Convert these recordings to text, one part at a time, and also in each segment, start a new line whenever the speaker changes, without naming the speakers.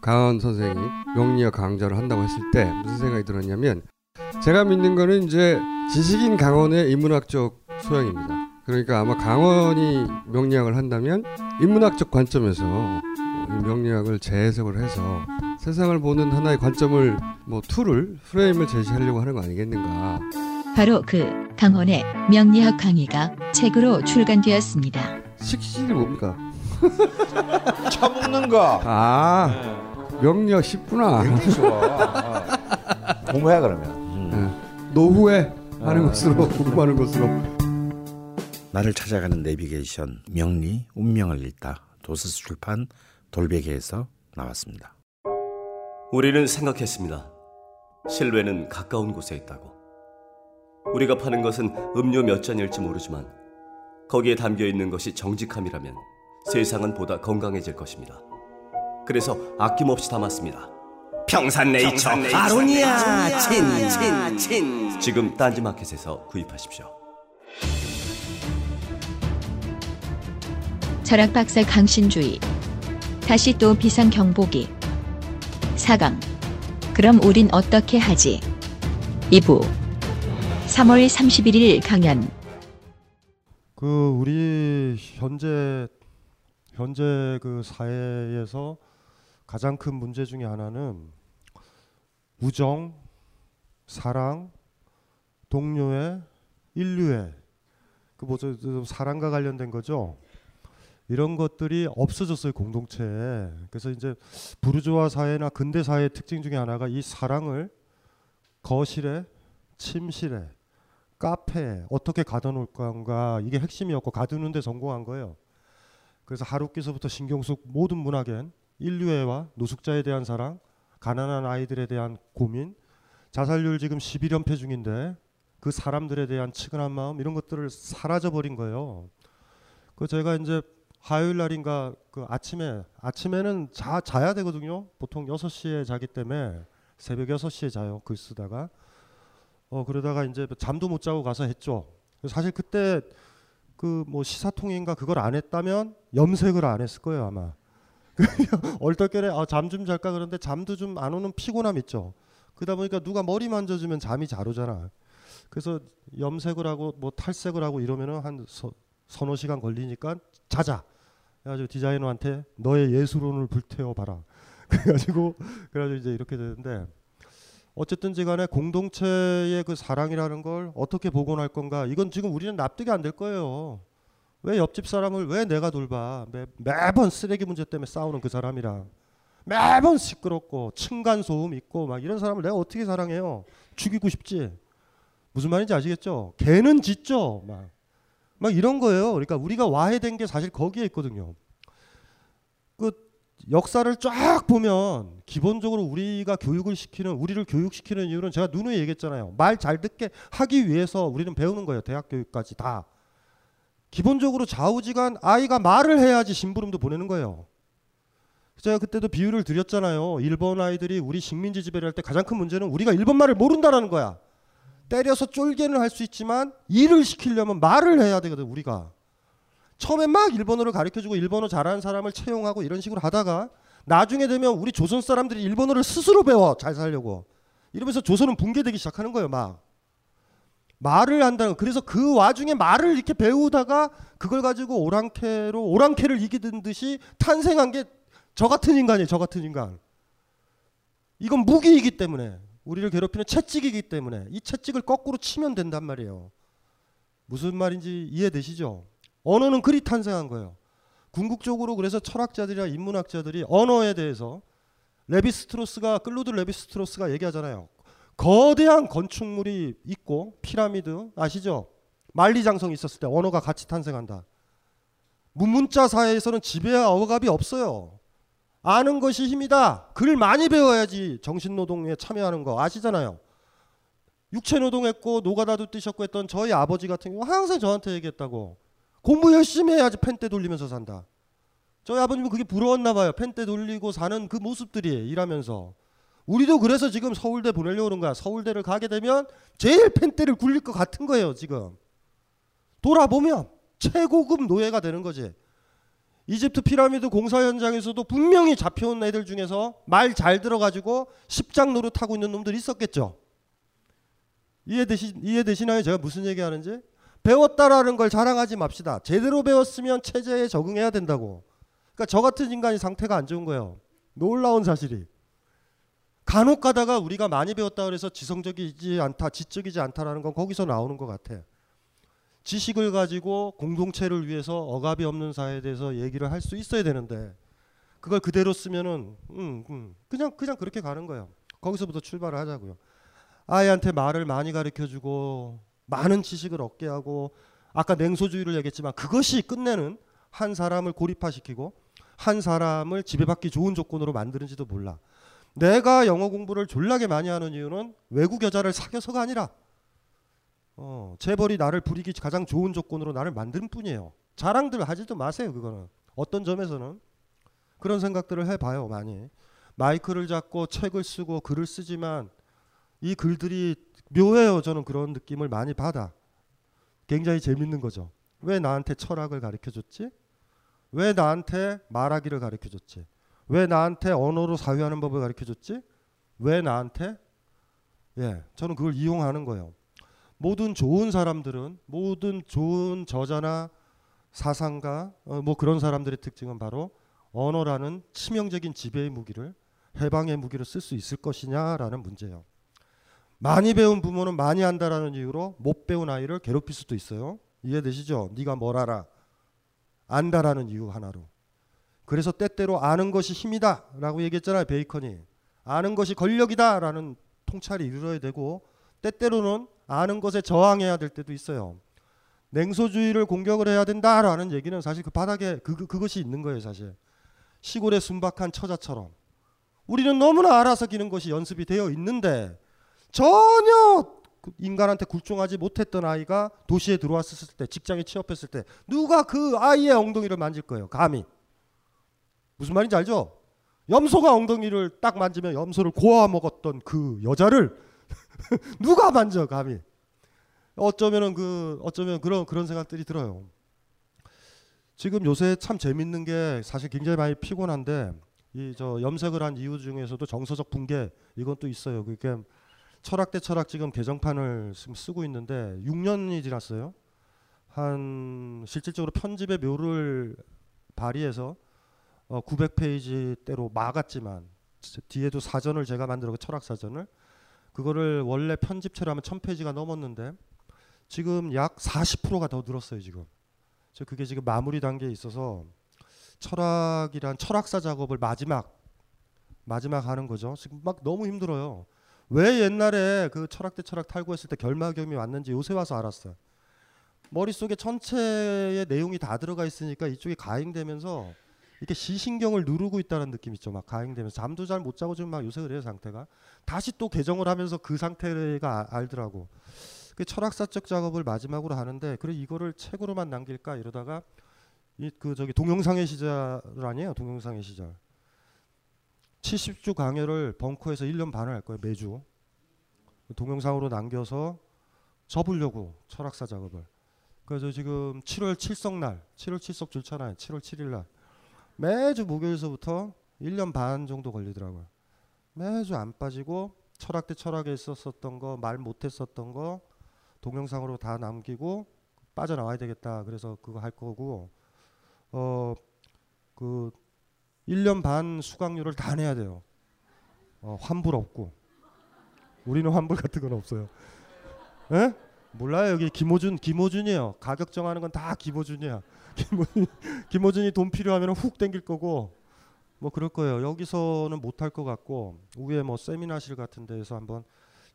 강원 선생이 명리학 강좌를 한다고 했을 때 무슨 생각이 들었냐면 제가 믿는 거는 이제 지식인 강원의 인문학적 소양입니다. 그러니까 아마 강원이 명리학을 한다면 인문학적 관점에서 명리학을 재해석을 해서 세상을 보는 하나의 관점을 뭐 툴을 프레임을 제시하려고 하는 거 아니겠는가.
바로 그 강원의 명리학 강의가 책으로 출간되었습니다.
식신이 뭡니까?
처먹는 거.
아. 네. 명력 쉽구나.
굉장 좋아. 공부해 그러면.
음. 노후에 하는 아. 것으로 공부하는
것으로. 나를 찾아가는 내비게이션 명리 운명을 읽다 도서스 출판 돌베개에서 나왔습니다.
우리는 생각했습니다. 실외는 가까운 곳에 있다고. 우리가 파는 것은 음료 몇 잔일지 모르지만 거기에 담겨 있는 것이 정직함이라면 세상은 보다 건강해질 것입니다. 그래서 아낌없이 담았습니다.
평산네이처, 평산네이처 아로니아 친친친
지금 딴지마켓에서 구입하십시오.
철학 박사 강신주의 다시 또 비상경보기 4강 그럼 우린 어떻게 하지? 2부 3월 31일 강연
그 우리 현재 현재 그 사회에서 가장 큰 문제 중에 하나는 우정, 사랑, 동료의인류의그 뭐죠 사랑과 관련된 거죠. 이런 것들이 없어졌어요 공동체에. 그래서 이제 부르주아 사회나 근대 사회의 특징 중에 하나가 이 사랑을 거실에, 침실에, 카페에 어떻게 가둬놓을 건가 이게 핵심이었고 가두는데 성공한 거예요. 그래서 하루키서부터 신경숙 모든 문학엔 인류애와 노숙자에 대한 사랑, 가난한 아이들에 대한 고민, 자살률 지금 11연패 중인데 그 사람들에 대한 측은한 마음 이런 것들을 사라져 버린 거예요. 그 제가 이제 화요일 날인가 그 아침에 아침에는 자 자야 되거든요. 보통 6시에 자기 때문에 새벽 6시에 자요. 글 쓰다가 어 그러다가 이제 잠도 못 자고 가서 했죠. 사실 그때 그 뭐 시사통인가 그걸 안 했다면 염색을 안 했을 거예요, 아마. 얼떨결에 아, 잠 좀 잘까 그런데 잠도 좀 안 오는 피곤함 있죠. 그러다 보니까 누가 머리 만져주면 잠이 잘 오잖아. 그래서 염색을 하고 뭐 탈색을 하고 이러면은 한 서, 서너 시간 걸리니까 자자. 그래가지고 디자이너한테 너의 예술론을 불태워 봐라. 그래가지고 그래가지고 이제 이렇게 되는데 어쨌든지 간에 공동체의 그 사랑이라는 걸 어떻게 복원할 건가 이건 지금 우리는 납득이 안 될 거예요. 왜 옆집 사람을 왜 내가 돌봐? 매, 매번 쓰레기 문제 때문에 싸우는 그 사람이랑 매번 시끄럽고 층간 소음 있고 막 이런 사람을 내가 어떻게 사랑해요? 죽이고 싶지. 무슨 말인지 아시겠죠? 개는 짖죠. 막. 막 이런 거예요. 그러니까 우리가 와해된 게 사실 거기에 있거든요. 그 역사를 쫙 보면 기본적으로 우리가 교육을 시키는 우리를 교육시키는 이유는 제가 누누이 얘기했잖아요. 말 잘 듣게 하기 위해서 우리는 배우는 거예요. 대학 교육까지 다. 기본적으로 좌우지간 아이가 말을 해야지 심부름도 보내는 거예요. 제가 그때도 비유를 드렸잖아요. 일본 아이들이 우리 식민지 지배를 할 때 가장 큰 문제는 우리가 일본 말을 모른다라는 거야. 때려서 쫄개는 할 수 있지만 일을 시키려면 말을 해야 되거든 우리가. 처음에 막 일본어를 가르쳐주고 일본어 잘하는 사람을 채용하고 이런 식으로 하다가 나중에 되면 우리 조선 사람들이 일본어를 스스로 배워 잘 살려고 이러면서 조선은 붕괴되기 시작하는 거예요 막 말을 한다는 그래서 그 와중에 말을 이렇게 배우다가 그걸 가지고 오랑캐로 오랑캐를 이기는 듯이 탄생한 게 저 같은 인간이에요. 저 같은 인간. 이건 무기이기 때문에 우리를 괴롭히는 채찍이기 때문에 이 채찍을 거꾸로 치면 된단 말이에요. 무슨 말인지 이해되시죠? 언어는 그리 탄생한 거예요. 궁극적으로 그래서 철학자들이나 인문학자들이 언어에 대해서 레비스트로스가 클로드 레비스트로스가 얘기하잖아요. 거대한 건축물이 있고 피라미드 아시죠? 만리장성이 있었을 때 언어가 같이 탄생한다. 문문자 사회에서는 지배와 억압이 없어요. 아는 것이 힘이다. 글 많이 배워야지 정신노동에 참여하는 거 아시잖아요. 육체노동했고 노가다도 뛰셨고 했던 저희 아버지 같은 경우 항상 저한테 얘기했다고 공부 열심히 해야지 펜떼 돌리면서 산다. 저희 아버님은 그게 부러웠나 봐요. 펜떼 돌리고 사는 그 모습들이 일하면서 우리도 그래서 지금 서울대 보내려고 그런 거야. 서울대를 가게 되면 제일 펜대를 굴릴 것 같은 거예요, 지금. 돌아보면 최고급 노예가 되는 거지. 이집트 피라미드 공사 현장에서도 분명히 잡혀온 애들 중에서 말 잘 들어가지고 십장 노릇 하고 있는 놈들 있었겠죠. 이해되시, 이해되시나요? 제가 무슨 얘기 하는지? 배웠다라는 걸 자랑하지 맙시다. 제대로 배웠으면 체제에 적응해야 된다고. 그러니까 저 같은 인간이 상태가 안 좋은 거예요. 놀라운 사실이. 간혹 가다가 우리가 많이 배웠다 그래서 지성적이지 않다, 지적이지 않다라는 건 거기서 나오는 것 같아. 지식을 가지고 공동체를 위해서 억압이 없는 사회에 대해서 얘기를 할 수 있어야 되는데 그걸 그대로 쓰면은 음, 음, 그냥 그냥 그렇게 가는 거예요. 거기서부터 출발을 하자고요. 아이한테 말을 많이 가르쳐 주고 많은 지식을 얻게 하고 아까 냉소주의를 얘기했지만 그것이 끝내는 한 사람을 고립화시키고 한 사람을 지배받기 좋은 조건으로 만드는지도 몰라. 내가 영어 공부를 졸라게 많이 하는 이유는 외국 여자를 사귀어서가 아니라 어, 재벌이 나를 부리기 가장 좋은 조건으로 나를 만든 뿐이에요. 자랑들 하지도 마세요. 그거는 어떤 점에서는 그런 생각들을 해봐요. 많이 마이크를 잡고 책을 쓰고 글을 쓰지만 이 글들이 묘해요. 저는 그런 느낌을 많이 받아. 굉장히 재밌는 거죠. 왜 나한테 철학을 가르쳐 줬지? 왜 나한테 말하기를 가르쳐 줬지? 왜 나한테 언어로 사유하는 법을 가르쳐 줬지? 왜 나한테? 예, 저는 그걸 이용하는 거예요. 모든 좋은 사람들은 모든 좋은 저자나 사상가 어, 뭐 그런 사람들의 특징은 바로 언어라는 치명적인 지배의 무기를 해방의 무기로 쓸수 있을 것이냐라는 문제예요. 많이 배운 부모는 많이 한다라는 이유로 못 배운 아이를 괴롭힐 수도 있어요. 이해되시죠? 네가 뭘 알아? 안다라는 이유 하나로. 그래서 때때로 아는 것이 힘이다 라고 얘기했잖아요. 베이컨이. 아는 것이 권력이다 라는 통찰이 이루어야 되고 때때로는 아는 것에 저항해야 될 때도 있어요. 냉소주의를 공격을 해야 된다라는 얘기는 사실 그 바닥에 그, 그, 그것이 있는 거예요. 사실. 시골의 순박한 처자처럼. 우리는 너무나 알아서 기는 것이 연습이 되어 있는데 전혀 인간한테 굴종하지 못했던 아이가 도시에 들어왔을 때 직장에 취업했을 때 누가 그 아이의 엉덩이를 만질 거예요 감히 무슨 말인지 알죠? 염소가 엉덩이를 딱 만지면 염소를 고아 먹었던 그 여자를 누가 만져 감히? 어쩌면은 그 어쩌면 그런 그런 생각들이 들어요. 지금 요새 참 재밌는 게 사실 굉장히 많이 피곤한데 이 저 염색을 한 이유 중에서도 정서적 붕괴 이건 또 있어요. 그게 철학 대 철학 지금 개정판을 지금 쓰고 있는데 6년이 지났어요. 한 실질적으로 편집의 묘를 발휘해서 어, 900페이지대로 막았지만 뒤에도 사전을 제가 만들었고 철학 사전을 그거를 원래 편집체로 하면 1000페이지가 넘었는데 지금 약 40%가 더 늘었어요, 지금. 저 그게 지금 마무리 단계에 있어서 철학이란 철학사 작업을 마지막 마지막 하는 거죠. 지금 막 너무 힘들어요. 왜 옛날에 그 철학 대 철학 탈구했을 때 결막염이 왔는지 요새 와서 알았어요. 머릿속에 전체의 내용이 다 들어가 있으니까 이쪽이 가행되면서 이렇게 시신경을 누르고 있다는 느낌이 있죠. 막 가행되면서 잠도 잘 못 자고 지금 막 요새 그래요 상태가. 다시 또 개정을 하면서 그 상태가 아, 알더라고. 그 철학사적 작업을 마지막으로 하는데 그래 이거를 책으로만 남길까 이러다가 이그 저기 동영상의 시절 아니에요 동영상의 시절. 70주 강의를 벙커에서 1년 반을 할 거예요 매주. 동영상으로 남겨서 접으려고 철학사 작업을. 그래서 지금 7월 7석 날, 7월 7석 줄차나요. 7월 7일 날 매주 목요일서부터 1년 반 정도 걸리더라고요. 매주 안 빠지고 철학 대 철학에 있었던 거, 말 못했었던 거 동영상으로 다 남기고 빠져나와야 되겠다. 그래서 그거 할 거고 어그 1년 반 수강료를 다 내야 돼요. 어, 환불 없고 우리는 환불 같은 건 없어요. 에? 예? 몰라요 여기 김호준 김호준이에요 가격 정하는 건 다 김호준이야 김호준 김호준이 돈 필요하면 훅 땡길 거고 뭐 그럴 거예요 여기서는 못할것 같고 우에뭐 세미나실 같은 데에서 한번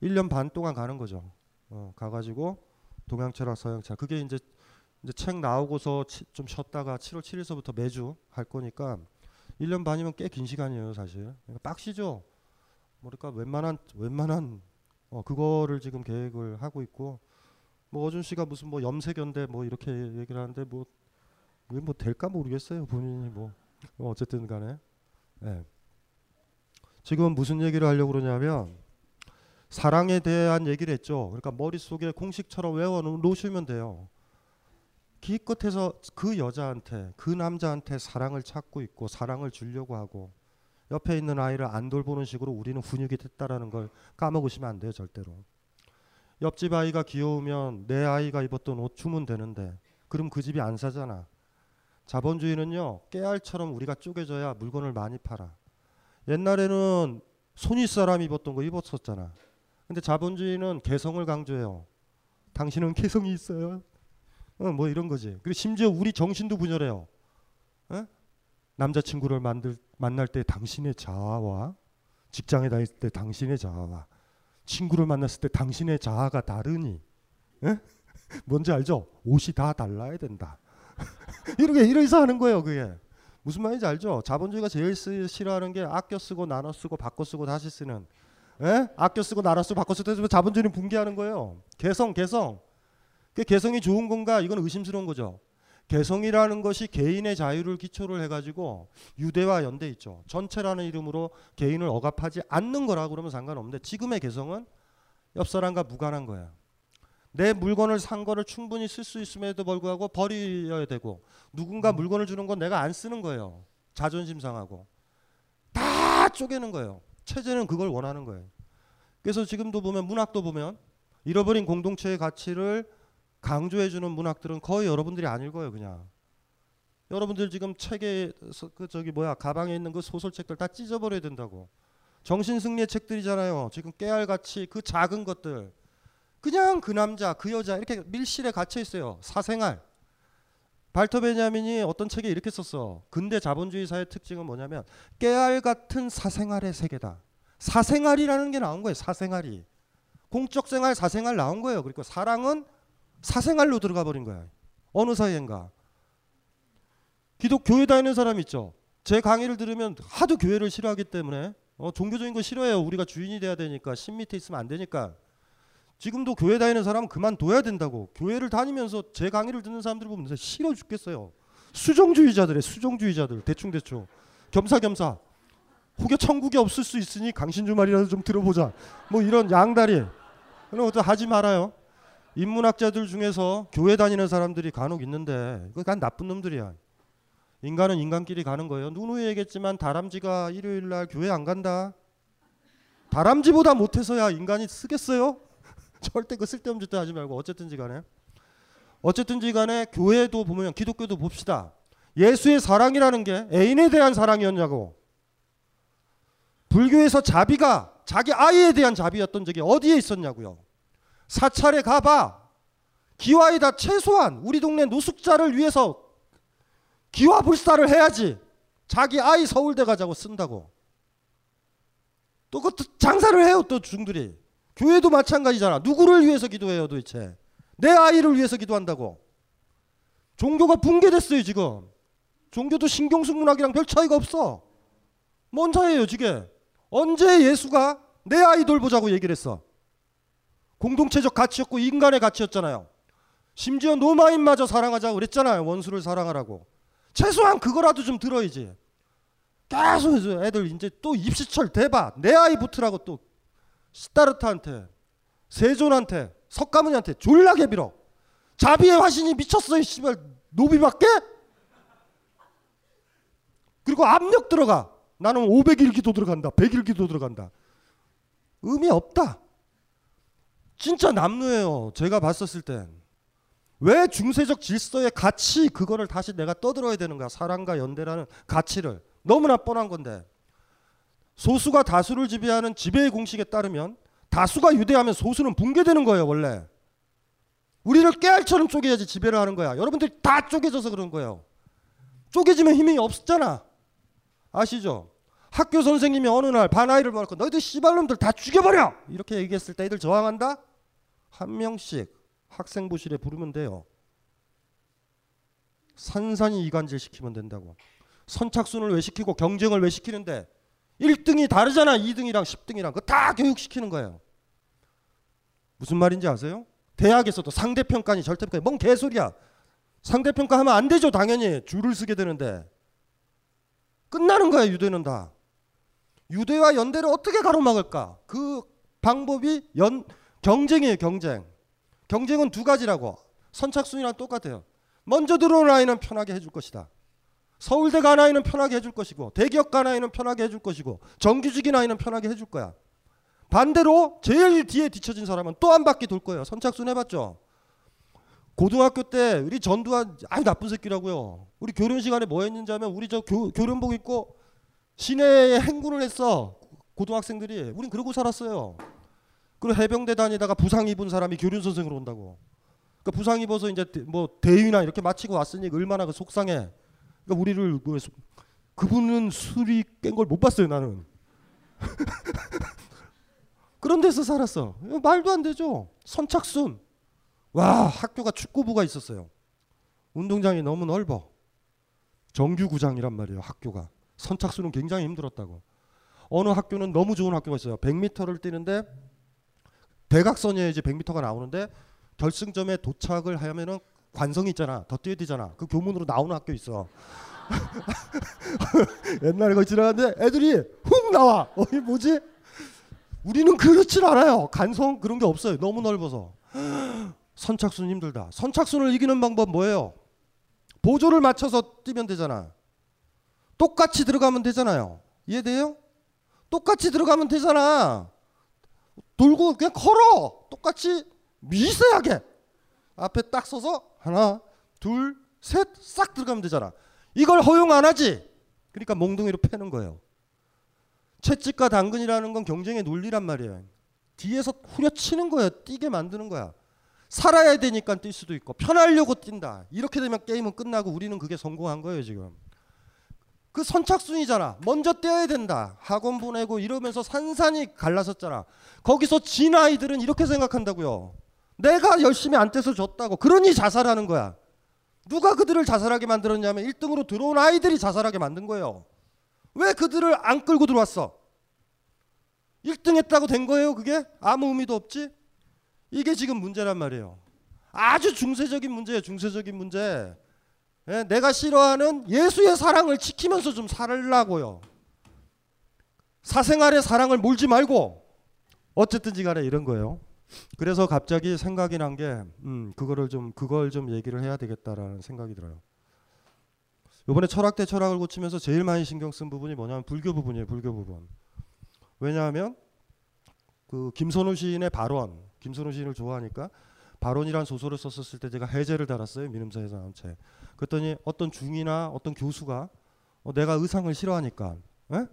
1년 반 동안 가는 거죠 어, 가가지고 동양철학 서양철학 그게 이제 이제 책 나오고서 치, 좀 쉬었다가 7월 7일서부터 매주 할 거니까 1년 반이면 꽤 긴 시간이에요 사실 그러니까 빡시죠 뭐랄까 웬만한 웬만한 어, 그거를 지금 계획을 하고 있고 뭐 어준 씨가 무슨 뭐 염색연대 뭐 이렇게 얘기를 하는데 뭐 그게 뭐 될까 모르겠어요 본인이 뭐, 뭐 어쨌든 간에 네. 지금 무슨 얘기를 하려고 그러냐면 사랑에 대한 얘기를 했죠 그러니까 머릿속에 공식처럼 외워놓으시면 돼요 기껏해서 그 여자한테 그 남자한테 사랑을 찾고 있고 사랑을 주려고 하고 옆에 있는 아이를 안 돌보는 식으로 우리는 훈육이 됐다라는 걸 까먹으시면 안 돼요 절대로 옆집 아이가 귀여우면 내 아이가 입었던 옷 주면 되는데 그럼 그 집이 안 사잖아. 자본주의는요 깨알처럼 우리가 쪼개져야 물건을 많이 팔아. 옛날에는 손윗 사람 이 입었던 거 입었었잖아. 근데 자본주의는 개성을 강조해요. 당신은 개성이 있어요. 어, 뭐 이런 거지. 그리고 심지어 우리 정신도 분열해요. 어? 남자친구를 만들, 만날 때 당신의 자아와 직장에 다닐 때 당신의 자아와 친구를 만났을 때 당신의 자아가 다르니 예? 뭔지 알죠? 옷이 다 달라야 된다. 이렇게 이래서 하는 거예요, 그게. 무슨 말인지 알죠? 자본주의가 제일 쓰, 싫어하는 게 아껴 쓰고 나눠 쓰고 바꿔 쓰고 다시 쓰는. 에? 예? 아껴 쓰고 나눠 쓰고 바꿔 쓰고 자본주의는 붕괴하는 거예요. 개성, 개성. 그 개성이 좋은 건가? 이건 의심스러운 거죠. 개성이라는 것이 개인의 자유를 기초를 해가지고 유대와 연대 있죠. 전체라는 이름으로 개인을 억압하지 않는 거라 그러면 상관없는데 지금의 개성은 옆 사람과 무관한 거야. 내 물건을 산 거를 충분히 쓸 수 있음에도 불구하고 버려야 되고 누군가 음. 물건을 주는 건 내가 안 쓰는 거예요. 자존심 상하고 다 쪼개는 거예요. 체제는 그걸 원하는 거예요. 그래서 지금도 보면 문학도 보면 잃어버린 공동체의 가치를 강조해주는 문학들은 거의 여러분들이 안 읽어요, 그냥. 여러분들 지금 책에 그 저기 뭐야 가방에 있는 그 소설책들 다 찢어버려야 된다고. 정신승리의 책들이잖아요. 지금 깨알같이 그 작은 것들. 그냥 그 남자, 그 여자 이렇게 밀실에 갇혀 있어요. 사생활. 발터 베냐민이 어떤 책에 이렇게 썼어. 근대 자본주의 사의 특징은 뭐냐면 깨알 같은 사생활의 세계다. 사생활이라는 게 나온 거예요. 사생활이. 공적 생활, 사생활 나온 거예요. 그리고 사랑은 사생활로 들어가 버린 거야. 어느 사이인가. 기독 교회 다니는 사람 있죠. 제 강의를 들으면 하도 교회를 싫어하기 때문에 어, 종교적인 거 싫어해요. 우리가 주인이 돼야 되니까 신 밑에 있으면 안 되니까. 지금도 교회 다니는 사람은 그만둬야 된다고. 교회를 다니면서 제 강의를 듣는 사람들 보면 싫어 죽겠어요. 수정주의자들의 수정주의자들 대충 대충 겸사겸사 혹여 천국이 없을 수 있으니 강신주 말이라도 좀 들어보자. 뭐 이런 양다리 그런 것도 하지 말아요. 인문학자들 중에서 교회 다니는 사람들이 간혹 있는데 그간 나쁜 놈들이야. 인간은 인간끼리 가는 거예요. 누누이 얘기했지만 다람쥐가 일요일 날 교회 안 간다. 다람쥐보다 못해서야 인간이 쓰겠어요? 절대 그 쓸데없는 짓도 하지 말고 어쨌든지 간에 어쨌든지 간에 교회도 보면 기독교도 봅시다. 예수의 사랑이라는 게 애인에 대한 사랑이었냐고. 불교에서 자비가 자기 아이에 대한 자비였던 적이 어디에 있었냐고요. 사찰에 가봐. 기와에다 최소한 우리 동네 노숙자를 위해서 기와 불사를 해야지. 자기 아이 서울대 가자고 쓴다고. 또 그 장사를 해요 또 중들이. 교회도 마찬가지잖아. 누구를 위해서 기도해요 도대체. 내 아이를 위해서 기도한다고. 종교가 붕괴됐어요 지금. 종교도 신경숙 문학이랑 별 차이가 없어. 뭔 차이예요 지금 언제 예수가 내 아이 돌보자고 얘기를 했어. 공동체적 가치였고 인간의 가치였잖아요. 심지어 노마인마저 사랑하자 그랬잖아요. 원수를 사랑하라고. 최소한 그거라도 좀 들어야지. 계속 해서 애들 이제 또 입시철 대박. 내 아이 붙으라고 또 시타르트한테, 세존한테, 석가모니한테 졸라게 빌어. 자비의 화신이 미쳤어 이 씨발 노비밖에? 그리고 압력 들어가. 나는 500일 기도 들어간다. 100일 기도 들어간다. 의미 없다. 진짜 남루해요. 제가 봤었을 땐. 왜 중세적 질서의 가치 그거를 다시 내가 떠들어야 되는가? 사랑과 연대라는 가치를 너무나 뻔한 건데 소수가 다수를 지배하는 지배의 공식에 따르면 다수가 유대하면 소수는 붕괴되는 거예요 원래 우리를 깨알처럼 쪼개야지 지배를 하는 거야 여러분들다 쪼개져서 그런 거예요 쪼개지면 힘이 없잖아 아시죠 학교 선생님이 어느 날 반 아이를 보고 너희들 씨발놈들 다 죽여버려 이렇게 얘기했을 때 애들 저항한다 한 명씩 학생부실에 부르면 돼요 산산이 이간질 시키면 된다고 선착순을 왜 시키고 경쟁을 왜 시키는데 1등이 다르잖아 2등이랑 10등이랑 그거다 교육시키는 거예요 무슨 말인지 아세요? 대학에서도 상대평가니 절대평가니 뭔 개소리야 상대평가하면 안 되죠 당연히 줄을 쓰게 되는데 끝나는 거야 유대는 다 유대와 연대를 어떻게 가로막을까? 그 방법이 연 경쟁이에요, 경쟁. 경쟁은 두 가지라고. 선착순이랑 똑같아요. 먼저 들어온 아이는 편하게 해줄 것이다. 서울대 간 아이는 편하게 해줄 것이고 대기업 간 아이는 편하게 해줄 것이고 정규직인 아이는 편하게 해줄 거야. 반대로 제일 뒤에 뒤쳐진 사람은 또 한 바퀴 돌 거예요. 선착순 해봤죠. 고등학교 때 우리 전두환 아유 나쁜 새끼라고요. 우리 교련 시간에 뭐 했는지 하면 우리 저 교, 교련복 입고 시내에 행군을 했어. 고등학생들이. 우린 그러고 살았어요. 그리고 해병대 다니다가 부상 입은 사람이 교련 선생으로 온다고. 그러니까 부상 입어서 이제 뭐 대위나 이렇게 마치고 왔으니 얼마나 그 속상해. 그러니까 우리를 그 그분은 술이 깬 걸 못 봤어요 나는. 그런 데서 살았어. 말도 안 되죠. 선착순. 와 학교가 축구부가 있었어요. 운동장이 너무 넓어. 정규 구장이란 말이에요 학교가. 선착순은 굉장히 힘들었다고. 어느 학교는 너무 좋은 학교가 있어요. 100m를 뛰는데 대각선에 이제 100m가 나오는데 결승점에 도착을 하면은 관성이 있잖아. 더 뛰어뛰잖아. 그 교문으로 나오는 학교 있어. 옛날에 거기 지나갔는데 애들이 훅 나와. 어, 이 뭐지? 우리는 그렇진 않아요. 간성 그런 게 없어요. 너무 넓어서. 선착순 힘들다. 선착순을 이기는 방법 뭐예요? 보조를 맞춰서 뛰면 되잖아. 똑같이 들어가면 되잖아요. 이해돼요? 똑같이 들어가면 되잖아. 돌고 그냥 걸어. 똑같이 미세하게 앞에 딱 서서 하나, 둘, 셋 싹 들어가면 되잖아. 이걸 허용 안 하지. 그러니까 몽둥이로 패는 거예요. 채찍과 당근이라는 건 경쟁의 논리란 말이에요. 뒤에서 후려치는 거야. 뛰게 만드는 거야. 살아야 되니까 뛸 수도 있고 편하려고 뛴다. 이렇게 되면 게임은 끝나고 우리는 그게 성공한 거예요, 지금. 그 선착순이잖아. 먼저 떼어야 된다. 학원 보내고 이러면서 산산이 갈라섰잖아. 거기서 진 아이들은 이렇게 생각한다고요. 내가 열심히 안 떼서 줬다고. 그러니 자살하는 거야. 누가 그들을 자살하게 만들었냐면 1등으로 들어온 아이들이 자살하게 만든 거예요. 왜 그들을 안 끌고 들어왔어? 1등 했다고 된 거예요, 그게? 아무 의미도 없지? 이게 지금 문제란 말이에요. 아주 중세적인 문제예요, 중세적인 문제. 예, 내가 싫어하는 예수의 사랑을 지키면서 좀 살라고요. 사생활의 사랑을 몰지 말고 어쨌든지 간에 이런 거예요. 그래서 갑자기 생각이 난게 음, 그거를 좀 그걸 좀 얘기를 해야 되겠다라는 생각이 들어요. 요번에 철학 대 철학을 고치면서 제일 많이 신경 쓴 부분이 뭐냐면 불교 부분이에요. 불교 부분. 왜냐하면 그 김선우 시인의 발언, 김선우 시인을 좋아하니까 발언이란 소설을 썼었을 때 제가 해제를 달았어요. 민음사에서 나온 책. 그랬더니 어떤 중이나 어떤 교수가 어, 내가 의상을 싫어하니까 에?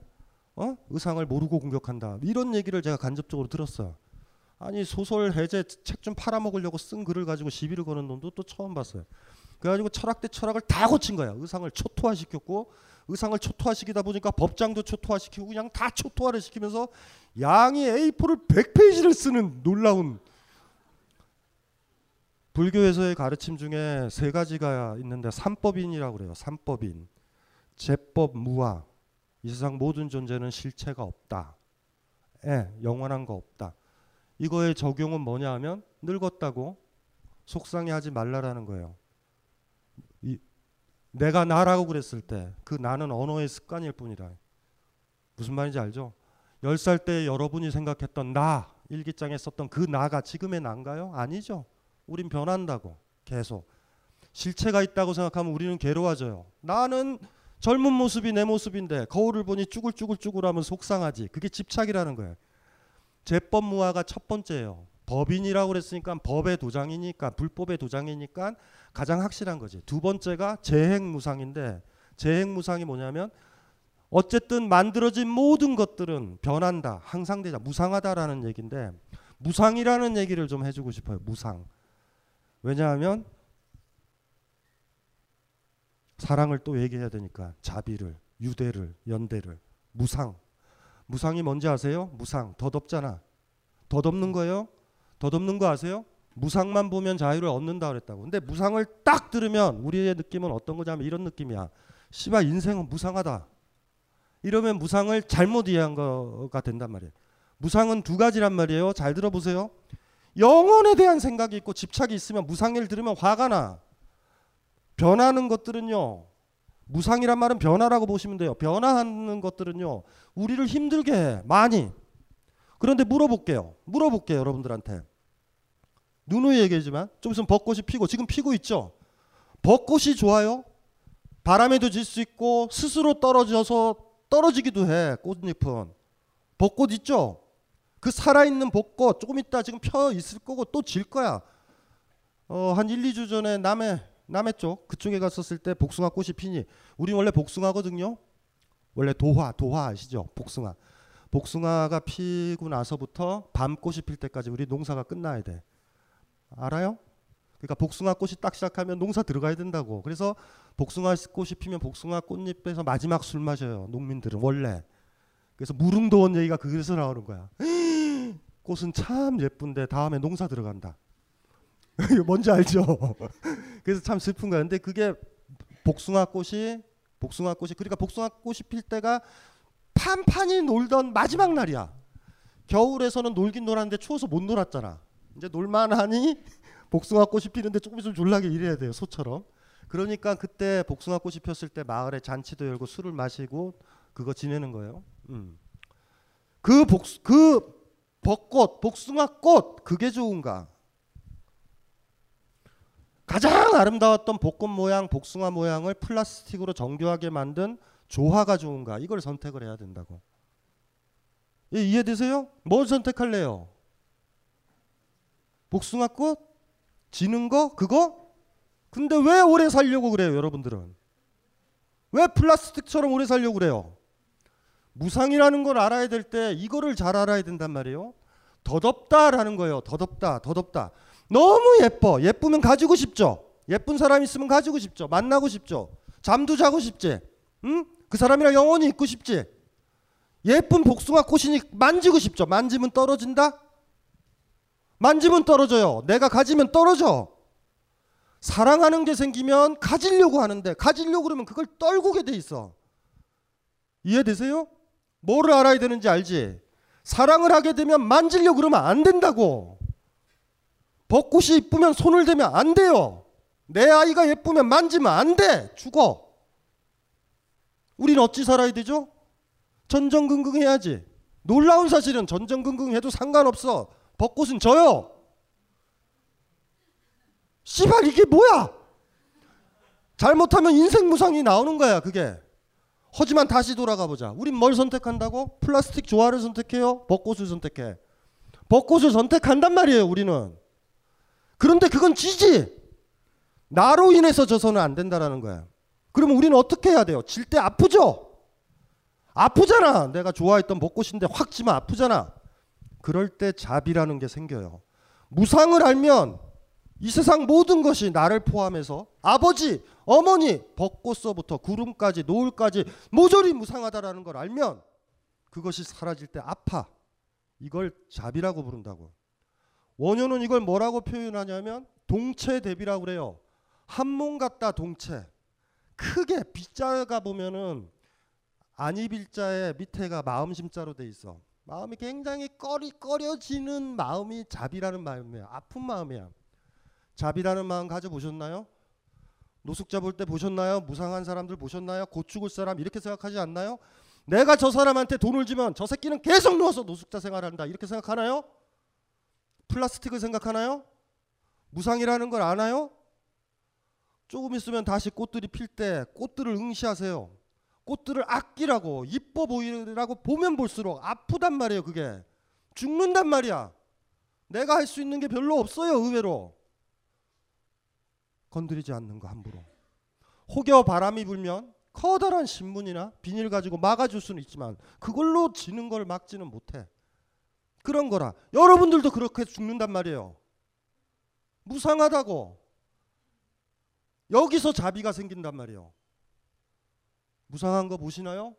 어? 의상을 모르고 공격한다 이런 얘기를 제가 간접적으로 들었어요. 아니 소설 해제 책 좀 팔아먹으려고 쓴 글을 가지고 시비를 거는 놈도 또 처음 봤어요. 그래가지고 철학 대 철학을 다 고친 거야. 의상을 초토화시켰고 의상을 초토화시키다 보니까 법장도 초토화시키고 그냥 다 초토화를 시키면서 양이 A4를 100페이지를 쓰는 놀라운 불교에서의 가르침 중에 세 가지가 있는데 삼법인이라고 그래요. 삼법인. 제법 무아. 이 세상 모든 존재는 실체가 없다. 예, 영원한 거 없다. 이거의 적용은 뭐냐 하면 늙었다고 속상해하지 말라라는 거예요. 이, 내가 나라고 그랬을 때 그 나는 언어의 습관일 뿐이라. 무슨 말인지 알죠? 10살 때 여러분이 생각했던 나, 일기장에 썼던 그 나가 지금의 난가요? 아니죠. 우린 변한다고 계속 실체가 있다고 생각하면 우리는 괴로워져요. 나는 젊은 모습이 내 모습인데 거울을 보니 쭈글쭈글쭈글하면 속상하지. 그게 집착이라는 거예요. 제법 무화가 첫 번째예요. 법인이라고 그랬으니까 법의 도장이니까 불법의 도장이니까 가장 확실한 거지. 두 번째가 재행무상인데 재행무상이 뭐냐면 어쨌든 만들어진 모든 것들은 변한다. 항상 되자. 무상하다라는 얘기인데 무상이라는 얘기를 좀 해주고 싶어요. 무상. 왜냐하면 사랑을 또 얘기해야 되니까 자비를, 유대를, 연대를, 무상. 무상이 뭔지 아세요? 무상. 덧없잖아. 덧없는 거예요? 덧없는 거 아세요? 무상만 보면 자유를 얻는다 그랬다고. 근데 무상을 딱 들으면 우리의 느낌은 어떤 거냐면 이런 느낌이야. 씨바 인생은 무상하다. 이러면 무상을 잘못 이해한 거가 된단 말이에요. 무상은 두 가지란 말이에요. 잘 들어보세요. 영혼에 대한 생각이 있고 집착이 있으면 무상일 들으면 화가 나. 변하는 것들은요. 무상이란 말은 변화라고 보시면 돼요. 변화하는 것들은요. 우리를 힘들게 해. 많이. 그런데 물어볼게요. 물어볼게요. 여러분들한테. 누누이 얘기하지만 좀 있으면 벚꽃이 피고 지금 피고 있죠. 벚꽃이 좋아요? 바람에도 질 수 있고 스스로 떨어져서 떨어지기도 해. 꽃잎은. 벚꽃 있죠? 그 살아있는 복고 조금 있다 지금 펴 있을 거고 또 질 거야. 어, 한 1, 2주 전에 남해 남해 쪽 그쪽에 갔었을 때 복숭아 꽃이 피니 우리 원래 복숭아거든요. 원래 도화 도화 아시죠? 복숭아. 복숭아가 피고 나서부터 밤꽃이 필 때까지 우리 농사가 끝나야 돼. 알아요? 그러니까 복숭아 꽃이 딱 시작하면 농사 들어가야 된다고. 그래서 복숭아 꽃이 피면 복숭아 꽃잎에서 마지막 술 마셔요. 농민들은 원래 그래서 무릉도원 얘기가 그래서 나오는 거야. 꽃은 참 예쁜데 다음에 농사 들어간다. 뭔지 알죠? 그래서 참 슬픈 거야. 근데 그게 복숭아 꽃이 복숭아 꽃이 그러니까 복숭아 꽃이 필 때가 판판히 놀던 마지막 날이야. 겨울에서는 놀긴 놀았는데 추워서 못 놀았잖아. 이제 놀만하니 복숭아 꽃이 피는데 조금 있으면 졸라게 일해야 돼요 소처럼. 그러니까 그때 복숭아 꽃이 폈을 때 마을에 잔치도 열고 술을 마시고 그거 지내는 거예요. 음. 그 복, 그 벚꽃, 복숭아 꽃, 그게 좋은가? 가장 아름다웠던 복꽃 모양, 복숭아 모양을 플라스틱으로 정교하게 만든 조화가 좋은가? 이걸 선택을 해야 된다고. 예, 이해되세요? 뭘 선택할래요? 복숭아 꽃? 지는 거? 그거? 근데 왜 오래 살려고 그래요, 여러분들은? 왜 플라스틱처럼 오래 살려고 그래요? 무상이라는 걸 알아야 될 때 이거를 잘 알아야 된단 말이에요. 더덥다라는 거예요. 더덥다, 더덥다. 너무 예뻐. 예쁘면 가지고 싶죠. 예쁜 사람 있으면 가지고 싶죠. 만나고 싶죠. 잠도 자고 싶지. 응? 그 사람이랑 영원히 있고 싶지. 예쁜 복숭아 꽃이니 만지고 싶죠. 만지면 떨어진다? 만지면 떨어져요. 내가 가지면 떨어져. 사랑하는 게 생기면 가지려고 하는데 가지려고 그러면 그걸 떨구게 돼 있어. 이해되세요? 뭐를 알아야 되는지 알지? 사랑을 하게 되면 만질려 그러면 안 된다고. 벚꽃이 이쁘면 손을 대면 안 돼요. 내 아이가 예쁘면 만지면 안 돼. 죽어. 우린 어찌 살아야 되죠? 전전긍긍 해야지. 놀라운 사실은 전전긍긍 해도 상관없어. 벚꽃은 져요. 씨발 이게 뭐야? 잘못하면 인생 무상이 나오는 거야, 그게. 하지만 다시 돌아가 보자. 우린 뭘 선택한다고? 플라스틱 조화를 선택해요? 벚꽃을 선택해? 벚꽃을 선택한단 말이에요, 우리는. 그런데 그건 지지. 나로 인해서 져서는 안 된다라는 거야. 그러면 우리는 어떻게 해야 돼요? 질 때 아프죠? 아프잖아. 내가 좋아했던 벚꽃인데 확 지면 아프잖아. 그럴 때 잡이라는 게 생겨요. 무상을 알면 이 세상 모든 것이 나를 포함해서 아버지, 어머니, 벚꽃서부터 구름까지 노을까지 모조리 무상하다라는 걸 알면 그것이 사라질 때 아파. 이걸 자비라고 부른다고. 원효는 이걸 뭐라고 표현하냐면 동체 대비라고 그래요. 한몸 같다 동체. 크게 빗자가 보면은 안이빌자에 밑에가 마음심자로 돼 있어. 마음이 굉장히 꺼리꺼려지는 마음이 자비라는 마음이에요. 아픈 마음이야. 자비라는 마음 가져보셨나요? 노숙자 볼 때 보셨나요? 무상한 사람들 보셨나요? 곧 죽을 사람 이렇게 생각하지 않나요? 내가 저 사람한테 돈을 주면 저 새끼는 계속 누워서 노숙자 생활한다 이렇게 생각하나요? 플라스틱을 생각하나요? 무상이라는 걸 아나요? 조금 있으면 다시 꽃들이 필 때 꽃들을 응시하세요. 꽃들을 아끼라고 이뻐 보이라고 보면 볼수록 아프단 말이에요 그게 죽는단 말이야 내가 할 수 있는 게 별로 없어요 의외로 건드리지 않는 거 함부로. 혹여 바람이 불면 커다란 신문이나 비닐 가지고 막아줄 수는 있지만 그걸로 지는 걸 막지는 못해. 그런 거라. 여러분들도 그렇게 죽는단 말이에요. 무상하다고. 여기서 자비가 생긴단 말이에요. 무상한 거 보시나요?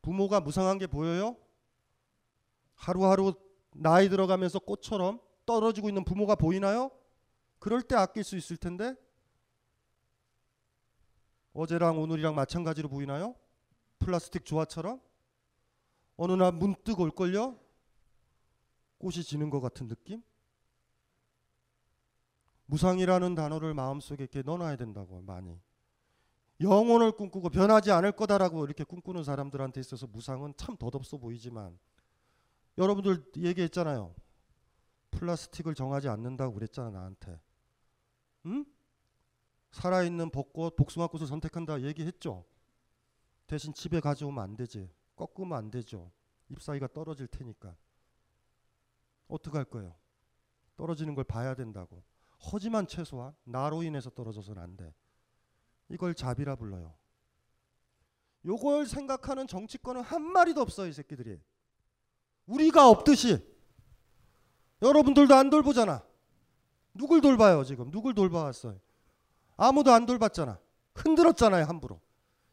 부모가 무상한 게 보여요? 하루하루 나이 들어가면서 꽃처럼 떨어지고 있는 부모가 보이나요? 그럴 때 아낄 수 있을 텐데 어제랑 오늘이랑 마찬가지로 보이나요? 플라스틱 조화처럼 어느 날 문득 올걸요? 꽃이 지는 것 같은 느낌? 무상이라는 단어를 마음속에 이렇게 넣어놔야 된다고 많이 영혼을 꿈꾸고 변하지 않을 거다라고 이렇게 꿈꾸는 사람들한테 있어서 무상은 참 덧없어 보이지만 여러분들 얘기했잖아요 플라스틱을 정하지 않는다고 그랬잖아 나한테 응? 살아있는 벚꽃, 복숭아꽃을 선택한다 얘기했죠. 대신 집에 가져오면 안 되지. 꺾으면 안 되죠. 잎사귀가 떨어질 테니까. 어떡할 거예요? 떨어지는 걸 봐야 된다고. 허지만 최소한 나로 인해서 떨어져서는 안 돼. 이걸 자비라 불러요. 요걸 생각하는 정치권은 한 마리도 없어요, 이 새끼들이. 우리가 없듯이. 여러분들도 안 돌보잖아. 누굴 돌봐요 지금? 누굴 돌봐왔어요? 아무도 안 돌봤잖아. 흔들었잖아요 함부로.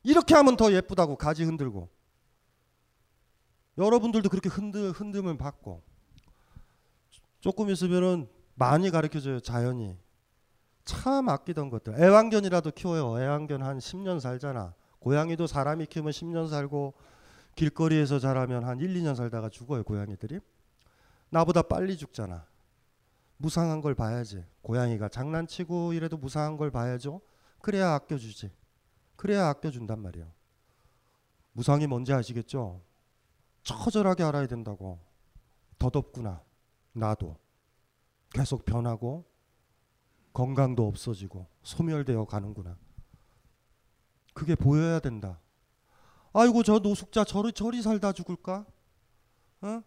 이렇게 하면 더 예쁘다고 가지 흔들고. 여러분들도 그렇게 흔들 흔듦을 받고 조금 있으면 많이 가르쳐줘요 자연이. 참 아끼던 것들. 애완견이라도 키워요. 애완견 한 10년 살잖아. 고양이도 사람이 키우면 10년 살고 길거리에서 자라면 한 1, 2년 살다가 죽어요, 고양이들이. 나보다 빨리 죽잖아. 무상한 걸 봐야지. 고양이가 장난치고 이래도 무상한 걸 봐야죠. 그래야 아껴주지. 그래야 아껴준단 말이에요. 무상이 뭔지 아시겠죠? 처절하게 알아야 된다고. 더덥구나. 나도. 계속 변하고 건강도 없어지고 소멸되어 가는구나. 그게 보여야 된다. 아이고 저 노숙자 저리 저리 살다 죽을까? 어?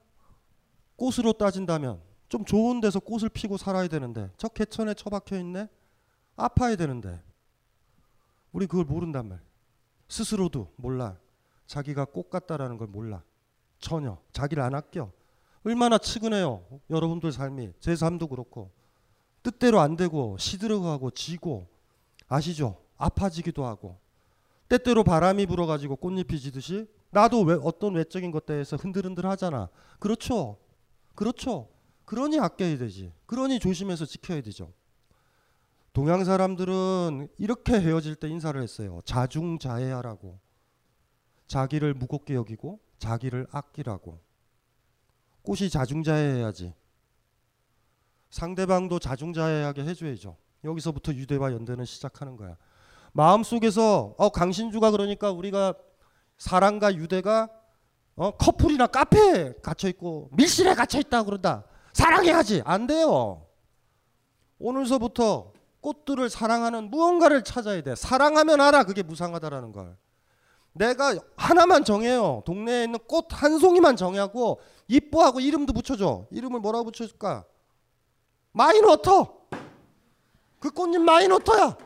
꽃으로 따진다면 좀 좋은 데서 꽃을 피고 살아야 되는데 저 개천에 처박혀 있네. 아파야 되는데. 우리 그걸 모른단 말. 스스로도 몰라. 자기가 꽃 같다라는 걸 몰라. 전혀 자기를 안 아껴. 얼마나 측은해요 여러분들 삶이 제 삶도 그렇고 뜻대로 안 되고 시들어가고 지고 아시죠? 아파지기도 하고 때때로 바람이 불어가지고 꽃잎이 지듯이 나도 왜 어떤 외적인 것에 대해서 흔들흔들 하잖아. 그렇죠. 그렇죠. 그러니 아껴야 되지. 그러니 조심해서 지켜야 되죠. 동양 사람들은 이렇게 헤어질 때 인사를 했어요. 자중자애하라고. 자기를 무겁게 여기고 자기를 아끼라고. 꽃이 자중자애해야지. 상대방도 자중자애하게 해줘야죠. 여기서부터 유대와 연대는 시작하는 거야. 마음속에서 어, 강신주가 그러니까 우리가 사랑과 유대가 어, 커플이나 카페에 갇혀 있고 밀실에 갇혀 있다 그런다. 사랑해야지. 안 돼요. 오늘서부터 꽃들을 사랑하는 무언가를 찾아야 돼. 사랑하면 알아. 그게 무상하다라는 걸. 내가 하나만 정해요. 동네에 있는 꽃 한 송이만 정하고 이뻐하고 이름도 붙여줘. 이름을 뭐라고 붙여줄까? 마이너터. 그 꽃잎 마이너터야.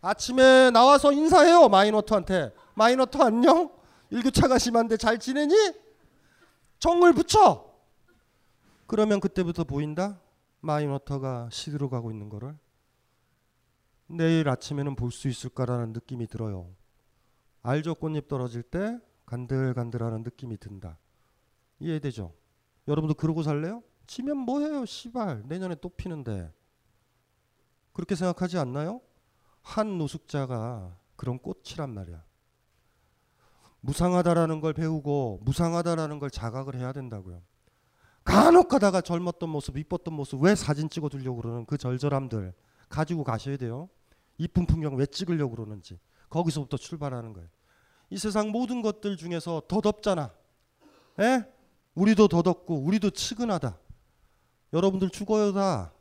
아침에 나와서 인사해요. 마이너터한테. 마이너터 안녕. 일교차가 심한데 잘 지내니? 정을 붙여. 그러면 그때부터 보인다? 마이너터가 시 C로 가고 있는 거를 내일 아침에는 볼 수 있을까라는 느낌이 들어요. 알죠? 꽃잎 떨어질 때 간들간들하는 느낌이 든다. 이해되죠? 여러분도 그러고 살래요? 지면 뭐해요? 시발 내년에 또 피는데 그렇게 생각하지 않나요? 한 노숙자가 그런 꽃이란 말이야. 무상하다라는 걸 배우고 무상하다라는 걸 자각을 해야 된다고요. 간혹 가다가 젊었던 모습, 이뻤던 모습 왜 사진 찍어 두려고 그러는 그 절절함들 가지고 가셔야 돼요. 이쁜 풍경 왜 찍으려고 그러는지 거기서부터 출발하는 거예요. 이 세상 모든 것들 중에서 더 덥잖아. 에? 예? 우리도 더 덥고 우리도 측은하다. 여러분들 죽어요 다.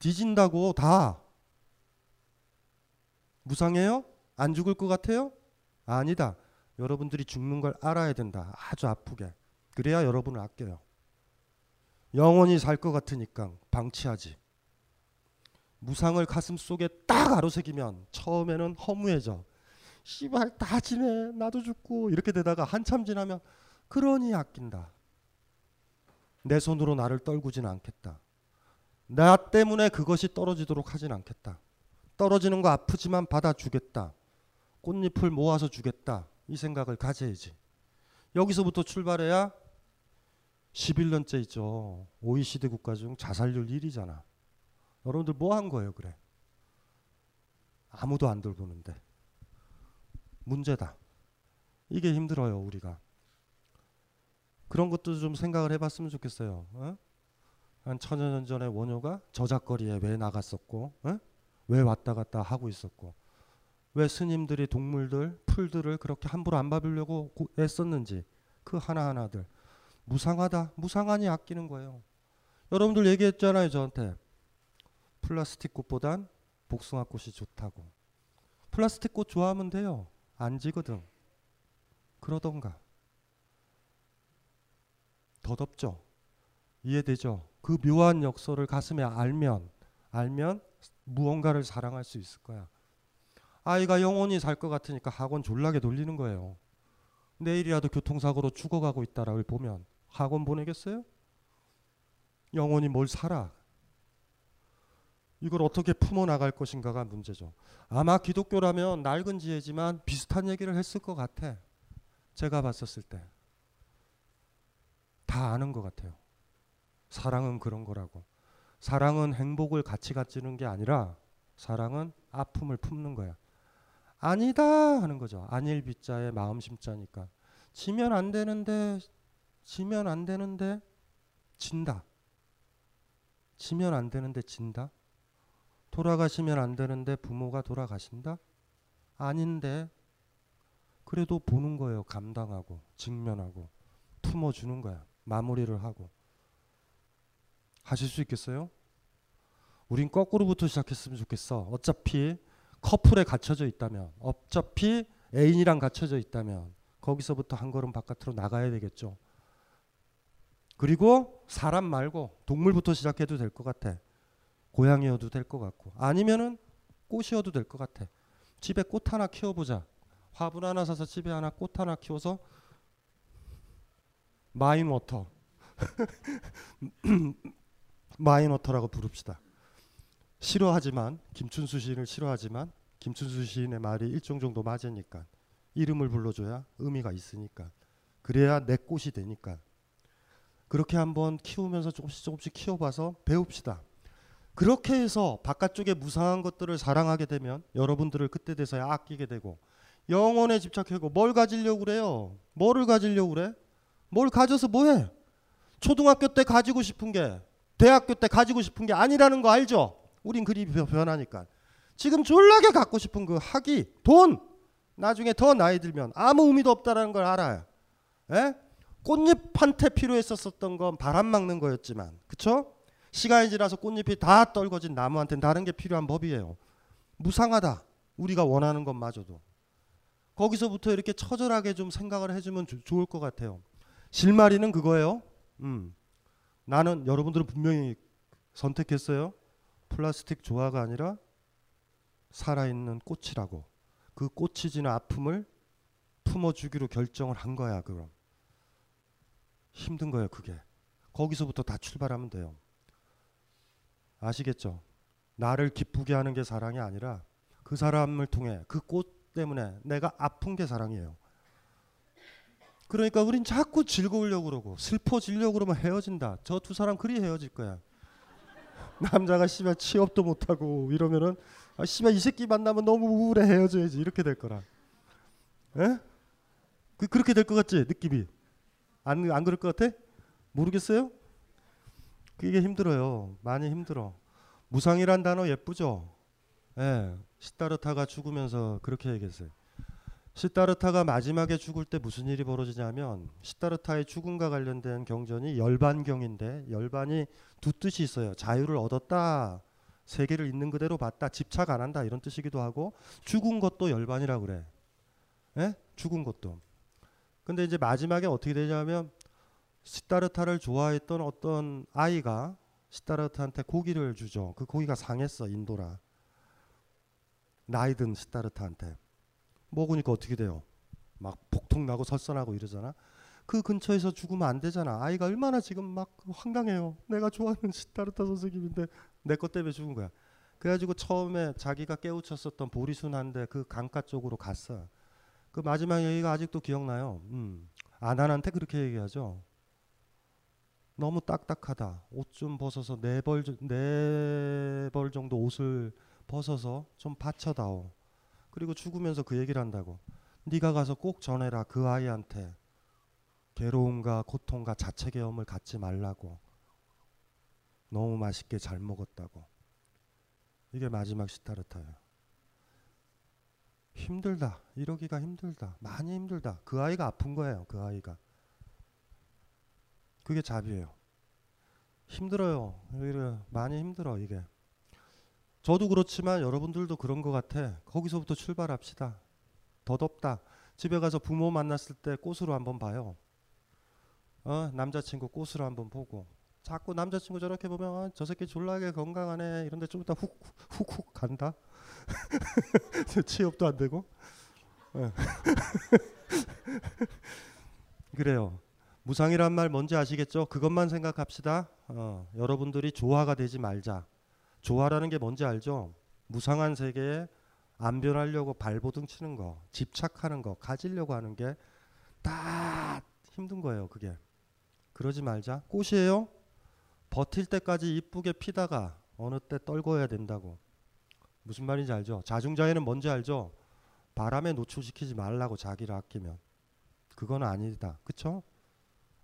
뒤진다고 다. 무상해요? 안 죽을 것 같아요? 아니다. 여러분들이 죽는 걸 알아야 된다. 아주 아프게. 그래야 여러분을 아껴요. 영원히 살 것 같으니까 방치하지. 무상을 가슴 속에 딱 아로새기면 처음에는 허무해져. 씨발 다 지내 나도 죽고 이렇게 되다가 한참 지나면 그러니 아낀다. 내 손으로 나를 떨구진 않겠다. 나 때문에 그것이 떨어지도록 하진 않겠다. 떨어지는 거 아프지만 받아주겠다. 꽃잎을 모아서 주겠다. 이 생각을 가져야지. 여기서부터 출발해야 11년째 있죠. OECD 국가 중 자살률 1위잖아. 여러분들 뭐 한 거예요, 그래? 아무도 안 돌보는데. 문제다. 이게 힘들어요, 우리가. 그런 것도 좀 생각을 해봤으면 좋겠어요. 어? 한 천여 년 전에 원효가 저작거리에 왜 나갔었고, 어? 왜 왔다 갔다 하고 있었고, 왜 스님들이 동물들, 풀들을 그렇게 함부로 안 밟으려고 애썼는지, 그 하나하나들. 무상하다. 무상하니 아끼는 거예요. 여러분들 얘기했잖아요, 저한테. 플라스틱 꽃보단 복숭아 꽃이 좋다고. 플라스틱 꽃 좋아하면 돼요. 안 지거든. 그러던가. 더덥죠. 이해되죠? 그 묘한 역설을 가슴에 알면 알면 무언가를 사랑할 수 있을 거야. 아이가 영원히 살 것 같으니까 학원 졸라게 돌리는 거예요. 내일이라도 교통사고로 죽어가고 있다라고 보면 학원 보내겠어요? 영혼이 뭘 살아? 이걸 어떻게 품어나갈 것인가가 문제죠. 아마 기독교라면 낡은 지혜지만 비슷한 얘기를 했을 것 같아. 제가 봤었을 때. 다 아는 것 같아요. 사랑은 그런 거라고. 사랑은 행복을 같이 갖지는 게 아니라 사랑은 아픔을 품는 거야. 아니다 하는 거죠. 안일 비자의 마음심자니까. 지면 안 되는데 지면 안 되는데 진다. 지면 안 되는데 진다. 돌아가시면 안 되는데 부모가 돌아가신다? 아닌데 그래도 보는 거예요. 감당하고 직면하고 품어 주는 거야. 마무리를 하고 하실 수 있겠어요? 우린 거꾸로부터 시작했으면 좋겠어. 어차피 커플에 갇혀져 있다면, 어차피 애인이랑 갇혀져 있다면 거기서부터 한 걸음 바깥으로 나가야 되겠죠. 그리고 사람 말고 동물부터 시작해도 될 것 같아. 고양이여도 될 것 같고 아니면은 꽃이어도 될 것 같아. 집에 꽃 하나 키워보자. 화분 하나 사서 집에 하나 꽃 하나 키워서 마인워터 마인워터라고 부릅시다. 싫어하지만 김춘수 시인을 싫어하지만 김춘수 시인의 말이 일정 정도 맞으니까 이름을 불러줘야 의미가 있으니까 그래야 내 꽃이 되니까 그렇게 한번 키우면서 조금씩 조금씩 키워봐서 배웁시다. 그렇게 해서 바깥쪽에 무상한 것들을 사랑하게 되면 여러분들을 그때 돼서야 아끼게 되고 영혼에 집착하고 뭘 가지려고 그래요? 뭐를 가지려고 그래? 뭘 가져서 뭐해? 초등학교 때 가지고 싶은 게 대학교 때 가지고 싶은 게 아니라는 거 알죠? 우린 그리 변하니까 지금 졸라게 갖고 싶은 그 학위, 돈 나중에 더 나이 들면 아무 의미도 없다라는 걸 알아요. 에? 꽃잎한테 필요했었던 건 바람 막는 거였지만 그쵸? 시간이 지나서 꽃잎이 다 떨궈진 나무한테는 다른 게 필요한 법이에요. 무상하다. 우리가 원하는 것마저도. 거기서부터 이렇게 처절하게 좀 생각을 해주면 조, 좋을 것 같아요. 실마리는 그거예요. 음. 나는 여러분들은 분명히 선택했어요. 플라스틱 조화가 아니라 살아있는 꽃이라고. 그 꽃이 지는 아픔을 품어주기로 결정을 한 거야, 그럼. 힘든 거예요, 그게. 거기서부터 다 출발하면 돼요. 아시겠죠? 나를 기쁘게 하는 게 사랑이 아니라 그 사람을 통해 그 꽃 때문에 내가 아픈 게 사랑이에요. 그러니까 우린 자꾸 즐거우려고 그러고 슬퍼지려고 그러면 헤어진다. 저 두 사람 그리 헤어질 거야. 남자가 씨발 취업도 못 하고 이러면은 아 씨발 이 새끼 만나면 너무 우울해 헤어져야지 이렇게 될 거라. 에? 그 그렇게 될 것 같지 느낌이. 안, 안 그럴 것 같아? 모르겠어요? 그게 힘들어요. 많이 힘들어. 무상이란 단어 예쁘죠? 예. 시타르타가 죽으면서 그렇게 얘기했어요. 시타르타가 마지막에 죽을 때 무슨 일이 벌어지냐면 시타르타의 죽음과 관련된 경전이 열반경인데 열반이 두 뜻이 있어요. 자유를 얻었다. 세계를 있는 그대로 봤다. 집착 안 한다. 이런 뜻이기도 하고 죽은 것도 열반이라 그래. 예? 죽은 것도. 근데 이제 마지막에 어떻게 되냐면 시타르타를 좋아했던 어떤 아이가 시타르타한테 고기를 주죠. 그 고기가 상했어 인도라. 나이 든 시타르타한테 먹으니까 어떻게 돼요? 막 폭통 나고 설선하고 이러잖아. 그 근처에서 죽으면 안 되잖아. 아이가 얼마나 지금 막 황당해요. 내가 좋아하는 시타르타 선생님인데 내 것 때문에 죽은 거야. 그래가지고 처음에 자기가 깨우쳤었던 보리순한데 그 강가 쪽으로 갔어. 그 마지막 얘기가 아직도 기억나요. 음. 아난한테 그렇게 얘기하죠. 너무 딱딱하다. 옷 좀 벗어서 네벌네벌 네 정도 옷을 벗어서 좀 받쳐다오. 그리고 죽으면서 그 얘기를 한다고. 네가 가서 꼭 전해라 그 아이한테 괴로움과 고통과 자책의염을 갖지 말라고. 너무 맛있게 잘 먹었다고. 이게 마지막 시타르타예요. 힘들다. 이러기가 힘들다. 많이 힘들다. 그 아이가 아픈 거예요. 그 아이가. 그게 자비예요 힘들어요. 많이 힘들어 이게. 저도 그렇지만 여러분들도 그런 것 같아. 거기서부터 출발합시다. 더 덥다. 집에 가서 부모 만났을 때 꽃으로 한번 봐요. 어, 남자친구 꽃으로 한번 보고. 자꾸 남자친구 저렇게 보면 아, 저 새끼 졸라게 건강하네. 이런데 좀 이따 훅훅훅 간다. 취업도 안 되고. 예. 그래요. 무상이란 말 뭔지 아시겠죠? 그것만 생각합시다. 어, 여러분들이 조화가 되지 말자. 조화라는 게 뭔지 알죠? 무상한 세계에 안 변하려고 발버둥 치는 거, 집착하는 거, 가지려고 하는 게다 힘든 거예요, 그게. 그러지 말자. 꽃이에요? 버틸 때까지 이쁘게 피다가 어느 때 떨궈야 된다고. 무슨 말인지 알죠? 자중자애는 뭔지 알죠? 바람에 노출시키지 말라고 자기를 아끼면 그건 아니다. 그쵸?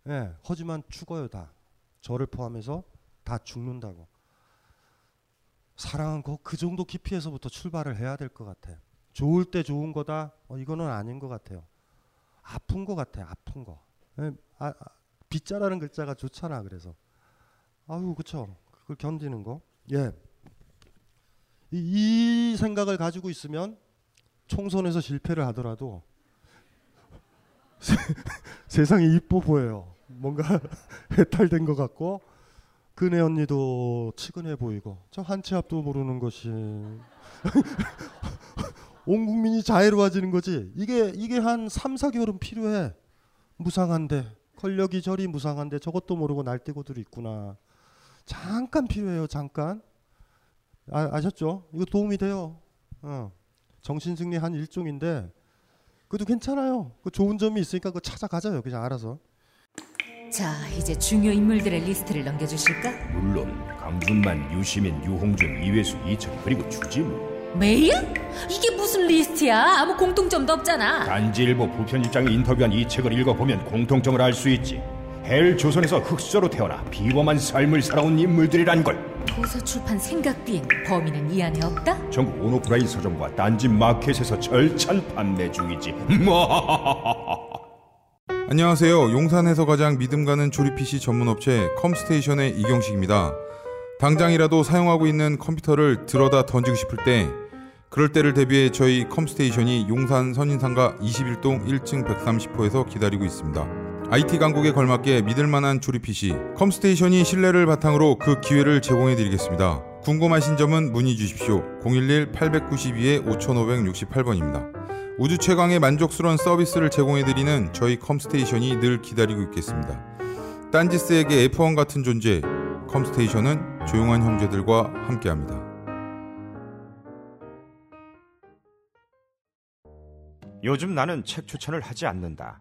예, 하지만 죽어요 다. 저를 포함해서 다 죽는다고. 사랑은 그 정도 깊이에서부터 출발을 해야 될 것 같아요. 좋을 때 좋은 거다. 어, 이거는 아닌 것 같아요. 아픈 것 같아요. 아픈 거. 예, 아, 아, 빗자라는 글자가 좋잖아. 그래서 아유 그쵸. 그걸 견디는 거. 예. 이 생각을 가지고 있으면 총선에서 실패를 하더라도 세상이 이뻐 보여요. 뭔가 해탈된 것 같고 그네 언니도 측은해 보이고 저 한치 앞도 모르는 것이 온 국민이 자애로워지는 거지. 이게 이게 한 3, 4개월은 필요해. 무상한데 권력이 저리 무상한데 저것도 모르고 날뛰고들 있구나. 잠깐 필요해요. 잠깐. 아, 셨죠 이거 도움이 돼요. 어. 정신승리 한 일종인데 그래도 괜찮아요. 그 좋은 점이 있으니까 그 찾아가자요. 그냥 알아서.
자, 이제 중요 인물들의 리스트를 넘겨주실까?
물론 강준만, 유시민, 유홍준, 이회수, 이철 그리고 주지무.
메이 이게 무슨 리스트야? 아무 공통점도 없잖아.
단지일보 부편일장에 인터뷰한 이 책을 읽어보면 공통점을 알 수 있지. 헬 조선에서 흑수저로 태어나 비범한 삶을 살아온 인물들이란 걸.
도서 출판 생각비엔 범인은 이 안에 없다?
전국 온오프라인 서점과 딴지 마켓에서 절찬 판매 중이지.
안녕하세요. 용산에서 가장 믿음 가는 조립 PC 전문 업체 컴스테이션의 이경식입니다. 당장이라도 사용하고 있는 컴퓨터를 들어다 던지고 싶을 때 그럴 때를 대비해 저희 컴스테이션이 용산 선인상가 21동 1층 130호에서 기다리고 있습니다. IT 강국에 걸맞게 믿을 만한 조립 PC 컴스테이션이 신뢰를 바탕으로 그 기회를 제공해 드리겠습니다. 궁금하신 점은 문의 주십시오. 011-892-5568번입니다. 우주 최강의 만족스러운 서비스를 제공해 드리는 저희 컴스테이션이 늘 기다리고 있겠습니다. 딴지스에게 F1 같은 존재, 컴스테이션은 조용한 형제들과 함께합니다.
요즘 나는 책 추천을 하지 않는다.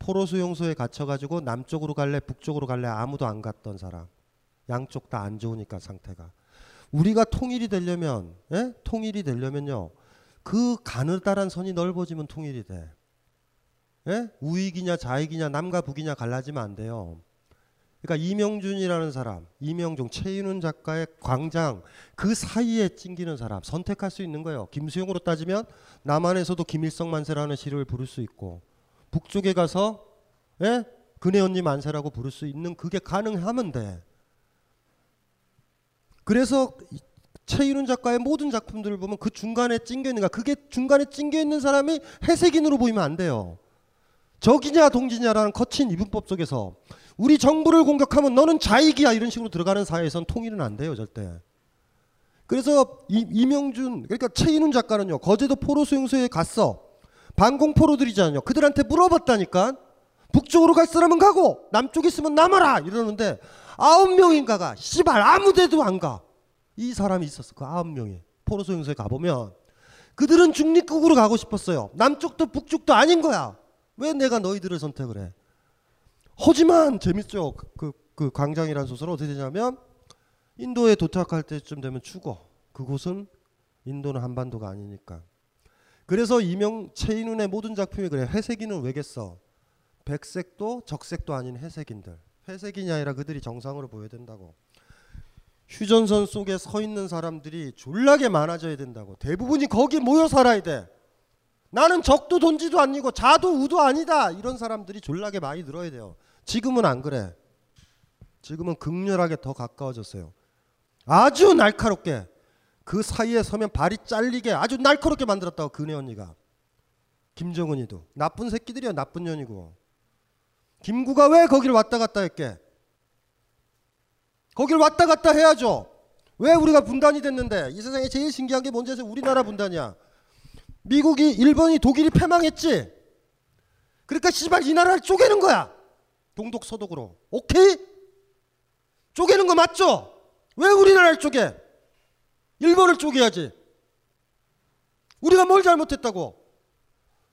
포로 수용소에 갇혀가지고 남쪽으로 갈래 북쪽으로 갈래 아무도 안 갔던 사람 양쪽 다 안 좋으니까 상태가 우리가 통일이 되려면 에? 예? 통일이 되려면요 그 가느다란 선이 넓어지면 통일이 돼 에? 예? 우익이냐 좌익이냐 남과 북이냐 갈라지면 안 돼요 그러니까 이명준이라는 사람 이명종 최윤훈 작가의 광장 그 사이에 찡기는 사람 선택할 수 있는 거예요 김수용으로 따지면 남한에서도 김일성 만세라는 시를 부를 수 있고 북쪽에 가서 예? 그네 언니 만세라고 부를 수 있는 그게 가능하면 돼. 그래서 최일훈 작가의 모든 작품들을 보면 그 중간에 찡겨 있는가 그러니까 그게 중간에 찡겨 있는 사람이 회색인으로 보이면 안 돼요. 적이냐 동지냐라는 거친 이분법 속에서 우리 정부를 공격하면 너는 자익이야 이런 식으로 들어가는 사회에선 통일은 안 돼요 절대. 그래서 이, 이명준 그러니까 최인훈 작가는요 거제도 포로수용소에 갔어. 반공포로들이잖아요. 그들한테 물어봤다니까. 북쪽으로 갈 사람은 가고 남쪽에 있으면 남아라 이러는데 아홉 명인가가 씨발 아무 데도 안 가. 이 사람이 있었어. 그 아홉 명이. 포로 소용소에 가보면 그들은 중립국으로 가고 싶었어요. 남쪽도 북쪽도 아닌 거야. 왜 내가 너희들을 선택을 해? 하지만 재밌죠. 그, 그, 그 광장이라는 소설은 어떻게 되냐면 인도에 도착할 때쯤 되면 죽어. 그곳은 인도는 한반도가 아니니까. 그래서 이명 최인훈의 모든 작품이 그래. 회색인은 왜겠어? 백색도 적색도 아닌 회색인들. 회색인이 아니라 그들이 정상으로 보여야 된다고. 휴전선 속에 서 있는 사람들이 졸라게 많아져야 된다고. 대부분이 거기 모여 살아야 돼. 나는 적도 돈지도 아니고 자도 우도 아니다. 이런 사람들이 졸라게 많이 늘어야 돼요. 지금은 안 그래. 지금은 극렬하게 더 가까워졌어요. 아주 날카롭게 그 사이에 서면 발이 잘리게 아주 날카롭게 만들었다고 그네 언니가. 김정은이도 나쁜 새끼들이야 나쁜 년이고. 김구가 왜 거길 왔다 갔다 했게? 거길 왔다 갔다 해야죠. 왜 우리가 분단이 됐는데 이 세상에 제일 신기한 게 뭔지 아세요? 우리나라 분단이야. 미국이 일본이 독일이 패망했지. 그러니까 씨발 이 나라를 쪼개는 거야. 동독 서독으로. 오케이? 쪼개는 거 맞죠? 왜 우리나라를 쪼개? 일본을 쪼개야지. 우리가 뭘 잘못했다고?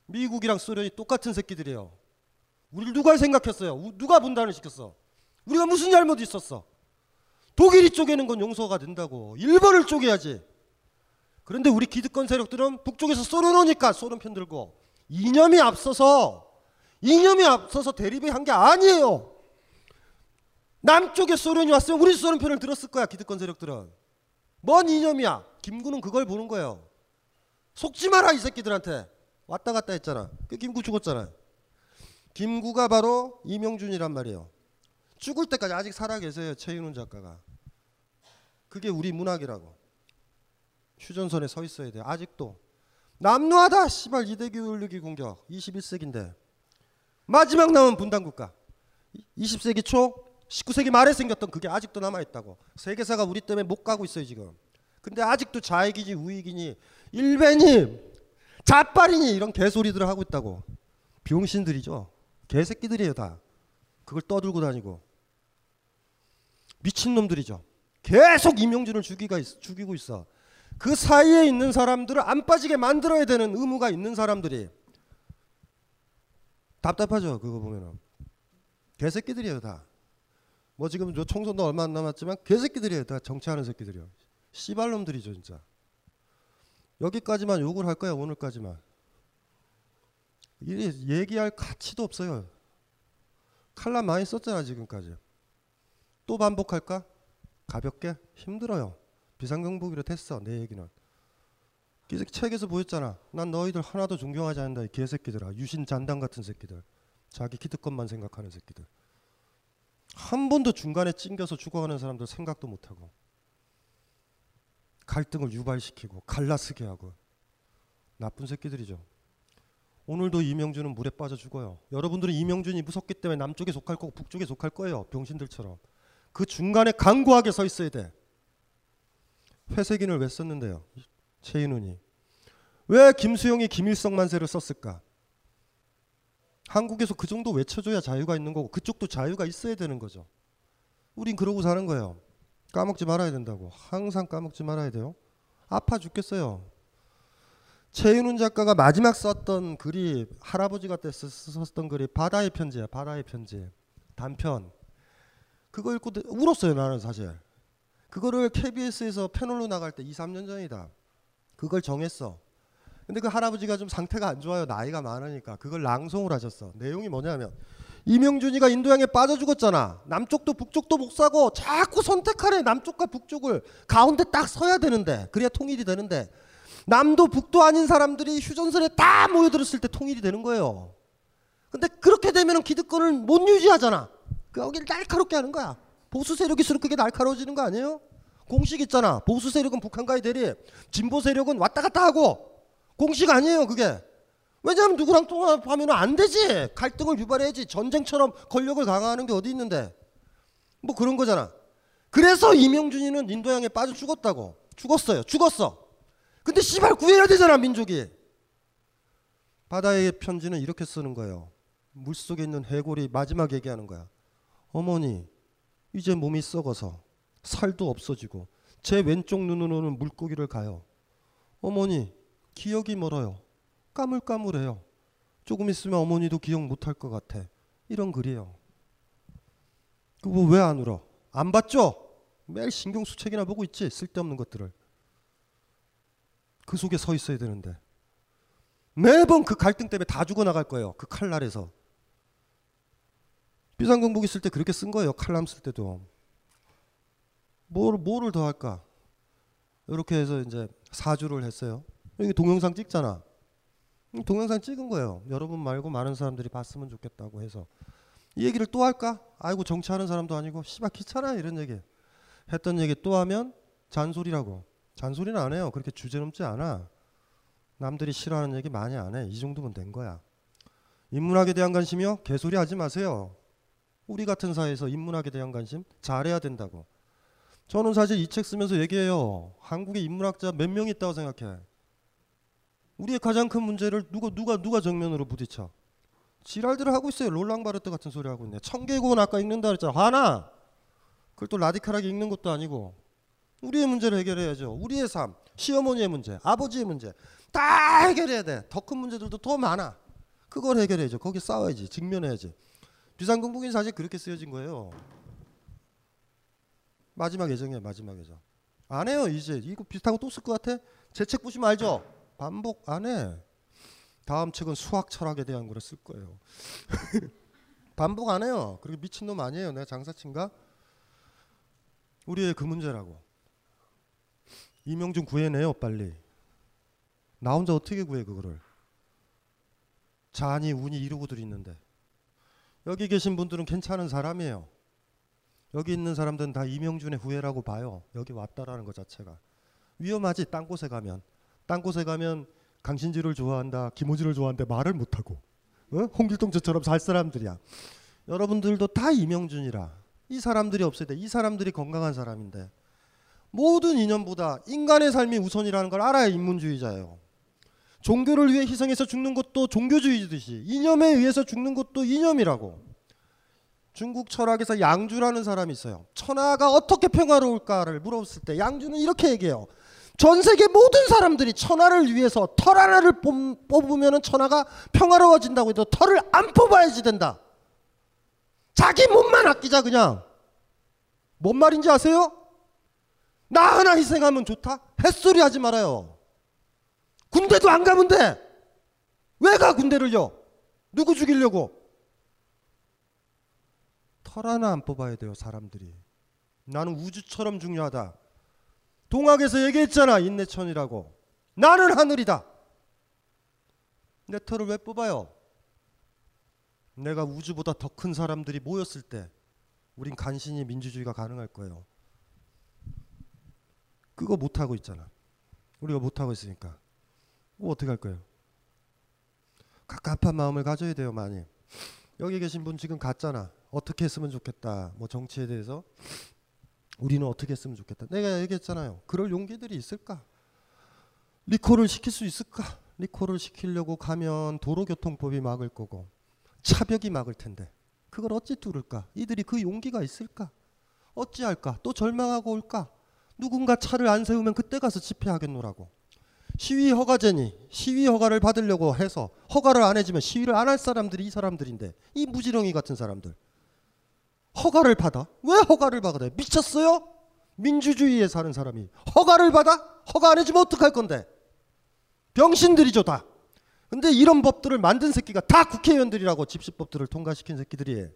미국이랑 소련이 똑같은 새끼들이에요. 우리 누가 생각했어요? 누가 분단을 시켰어? 우리가 무슨 잘못이 있었어? 독일이 쪼개는 건 용서가 된다고. 일본을 쪼개야지. 그런데 우리 기득권 세력들은 북쪽에서 쏘려놓으니까 쏘는 편 들고 이념이 앞서서 이념이 앞서서 대립을 한 게 아니에요. 남쪽에 소련이 왔으면 우리 쏘는 편을 들었을 거야 기득권 세력들은. 뭔 이념이야? 김구는 그걸 보는 거예요. 속지 마라 이 새끼들한테 왔다 갔다 했잖아. 그 김구 죽었잖아. 김구가 바로 이명준이란 말이에요. 죽을 때까지 아직 살아 계세요 최윤훈 작가가. 그게 우리 문학이라고. 휴전선에 서 있어야 돼. 아직도 남루하다 씨발 이대규 올리기 공격 21세기인데 마지막 남은 분단 국가 20세기 초 19세기 말에 생겼던 그게 아직도 남아 있다고. 세계사가 우리 때문에 못 가고 있어요 지금. 근데 아직도 좌익이지 우익이니 일베니 자빨이니 이런 개소리들을 하고 있다고. 병신들이죠. 개새끼들이에요 다. 그걸 떠들고 다니고 미친놈들이죠. 계속 임용진을 죽이가 있, 죽이고 있어. 그 사이에 있는 사람들을 안 빠지게 만들어야 되는 의무가 있는 사람들이 답답하죠. 그거 보면은 개새끼들이에요 다. 뭐 지금 저 총선도 얼마 안 남았지만 개새끼들이에요. 다 정치하는 새끼들이요. 씨발놈들이죠 진짜. 여기까지만 욕을 할 거야 오늘까지만. 얘기할 가치도 없어요. 칼라 많이 썼잖아 지금까지. 또 반복할까? 가볍게? 힘들어요. 비상경보기로 됐어 내 얘기는. 계속 책에서 보였잖아. 난 너희들 하나도 존경하지 않는다 이 개새끼들아. 유신 잔당 같은 새끼들. 자기 키드건만 생각하는 새끼들. 한 번도 중간에 찡겨서 죽어가는 사람들 생각도 못하고 갈등을 유발시키고 갈라쓰게 하고 나쁜 새끼들이죠. 오늘도 이명준은 물에 빠져 죽어요. 여러분들은 이명준이 무섭기 때문에 남쪽에 속할 거고 북쪽에 속할 거예요. 병신들처럼. 그 중간에 강구하게 서 있어야 돼. 회색인을 왜 썼는데요? 최인훈이. 왜 김수용이 김일성 만세를 썼을까? 한국에서 그 정도 외쳐줘야 자유가 있는 거고 그쪽도 자유가 있어야 되는 거죠. 우린 그러고 사는 거예요. 까먹지 말아야 된다고. 항상 까먹지 말아야 돼요. 아파 죽겠어요. 최윤훈 작가가 마지막 썼던 글이 할아버지가 때 썼던 글이 바다의 편지야. 바다의 편지. 단편. 그거 읽고 울었어요. 나는 사실. 그거를 KBS에서 패널로 나갈 때 2, 3년 전이다. 그걸 정했어. 근데 그 할아버지가 좀 상태가 안 좋아요. 나이가 많으니까 그걸 낭송을 하셨어. 내용이 뭐냐면 이명준이가 인도양에 빠져 죽었잖아. 남쪽도 북쪽도 복사고 자꾸 선택하래. 남쪽과 북쪽을 가운데 딱 서야 되는데 그래야 통일이 되는데 남도 북도 아닌 사람들이 휴전선에 다 모여들었을 때 통일이 되는 거예요. 근데 그렇게 되면 기득권을 못 유지하잖아. 여기를 날카롭게 하는 거야. 보수 세력이 수록 그게 날카로워지는 거 아니에요? 공식 있잖아. 보수 세력은 북한과의 대립, 진보 세력은 왔다 갔다 하고 공식 아니에요, 그게. 왜냐하면 누구랑 통합하면 안 되지. 갈등을 유발해야지. 전쟁처럼 권력을 강화하는 게 어디 있는데. 뭐 그런 거잖아. 그래서 이명준이는 인도양에 빠져 죽었다고. 죽었어요. 죽었어. 근데 씨발 구해야 되잖아, 민족이. 바다의 편지는 이렇게 쓰는 거예요. 물속에 있는 해골이 마지막 얘기하는 거야. 어머니, 이제 몸이 썩어서 살도 없어지고 제 왼쪽 눈으로는 물고기를 가요. 어머니, 기억이 멀어요. 까물까물해요. 조금 있으면 어머니도 기억 못할 것 같아. 이런 글이에요. 그거 뭐 왜 안 울어? 안 봤죠? 매일 신경수책이나 보고 있지. 쓸데없는 것들을. 그 속에 서 있어야 되는데. 매번 그 갈등 때문에 다 죽어나갈 거예요. 그 칼날에서. 비상경복 있을 때 그렇게 쓴 거예요. 칼럼 쓸 때도. 뭘, 뭐를 더 할까? 이렇게 해서 이제 사주를 했어요. 여기 동영상 찍잖아. 음, 동영상 찍은 거예요. 여러분 말고 많은 사람들이 봤으면 좋겠다고 해서 이 얘기를 또 할까? 아이고 정치하는 사람도 아니고 씨발 귀찮아 이런 얘기 했던 얘기 또 하면 잔소리라고. 잔소리는 안 해요. 그렇게 주제넘지 않아. 남들이 싫어하는 얘기 많이 안 해. 이 정도면 된 거야. 인문학에 대한 관심이요? 개소리 하지 마세요. 우리 같은 사회에서 인문학에 대한 관심 잘해야 된다고. 저는 사실 이 책 쓰면서 얘기해요. 한국의 인문학자 몇 명 있다고 생각해. 우리의 가장 큰 문제를 누가 누가 누가 정면으로 부딪혀? 지랄들을 하고 있어요. 롤랑바르트 같은 소리 하고 있네. 청개구는 아까 읽는다 그랬잖아. 화나. 그걸 또 라디칼하게 읽는 것도 아니고 우리의 문제를 해결해야죠. 우리의 삶, 시어머니의 문제, 아버지의 문제 다 해결해야 돼. 더 큰 문제들도 더 많아. 그걸 해결해야죠. 거기 싸워야지. 직면해야지. 비상공국인 사실 그렇게 쓰여진 거예요. 마지막 예정이에요. 마지막 예정. 안 해요 이제. 이거 비슷한 거 또쓸 것 같아? 제책 보시면 알죠. 반복 안에 다음 책은 수학 철학에 대한 글을 쓸 거예요. 반복 안 해요. 그리고 미친놈 아니에요. 내가 장사친가? 우리의 그 문제라고. 이명준 구해내요, 빨리. 나 혼자 어떻게 구해 그거를? 잔이 운이 이러고들 있는데. 여기 계신 분들은 괜찮은 사람이에요. 여기 있는 사람들은 다 이명준의 후회라고 봐요. 여기 왔다라는 것 자체가. 위험하지, 딴 곳에 가면. 딴 곳에 가면 강신지를 좋아한다, 김호지를 좋아한다 말을 못하고 어? 홍길동 저처럼 살 사람들이야. 여러분들도 다 이명준이라 이 사람들이 없어야 돼. 이 사람들이 건강한 사람인데 모든 이념보다 인간의 삶이 우선이라는 걸 알아야 인문주의자예요. 종교를 위해 희생해서 죽는 것도 종교주의듯이 이 이념에 의해서 죽는 것도 이념이라고. 중국 철학에서 양주라는 사람이 있어요. 천하가 어떻게 평화로울까를 물어봤을 때 양주는 이렇게 얘기해요. 전 세계 모든 사람들이 천하를 위해서 털 하나를 뽑으면 천하가 평화로워진다고 해도 털을 안 뽑아야지 된다. 자기 몸만 아끼자 그냥. 뭔 말인지 아세요? 나 하나 희생하면 좋다? 햇소리 하지 말아요. 군대도 안 가면 돼. 왜 가 군대를요? 누구 죽이려고? 털 하나 안 뽑아야 돼요 사람들이. 나는 우주처럼 중요하다. 동학에서 얘기했잖아. 인내천이라고. 나는 하늘이다. 내 터를 왜 뽑아요? 내가 우주보다 더 큰 사람들이 모였을 때 우린 간신히 민주주의가 가능할 거예요. 그거 못하고 있잖아. 우리가 못하고 있으니까. 어떻게 할 거예요? 갑갑한 마음을 가져야 돼요, 많이. 여기 계신 분 지금 갔잖아. 어떻게 했으면 좋겠다. 뭐 정치에 대해서 우리는 어떻게 했으면 좋겠다. 내가 얘기했잖아요. 그럴 용기들이 있을까? 리콜을 시킬 수 있을까? 리콜을 시키려고 가면 도로교통법이 막을 거고 차벽이 막을 텐데 그걸 어찌 뚫을까? 이들이 그 용기가 있을까? 어찌할까? 또 절망하고 올까? 누군가 차를 안 세우면 그때 가서 집회하겠노라고. 시위 허가제니 시위 허가를 받으려고 해서 허가를 안 해주면 시위를 안 할 사람들이 이 사람들인데 이 무지렁이 같은 사람들 허가를 받아? 왜 허가를 받아요? 미쳤어요? 민주주의에 사는 사람이 허가를 받아? 허가 안 해주면 어떡할 건데? 병신들이죠 다. 근데 이런 법들을 만든 새끼가 다 국회의원들이라고 집시법들을 통과시킨 새끼들이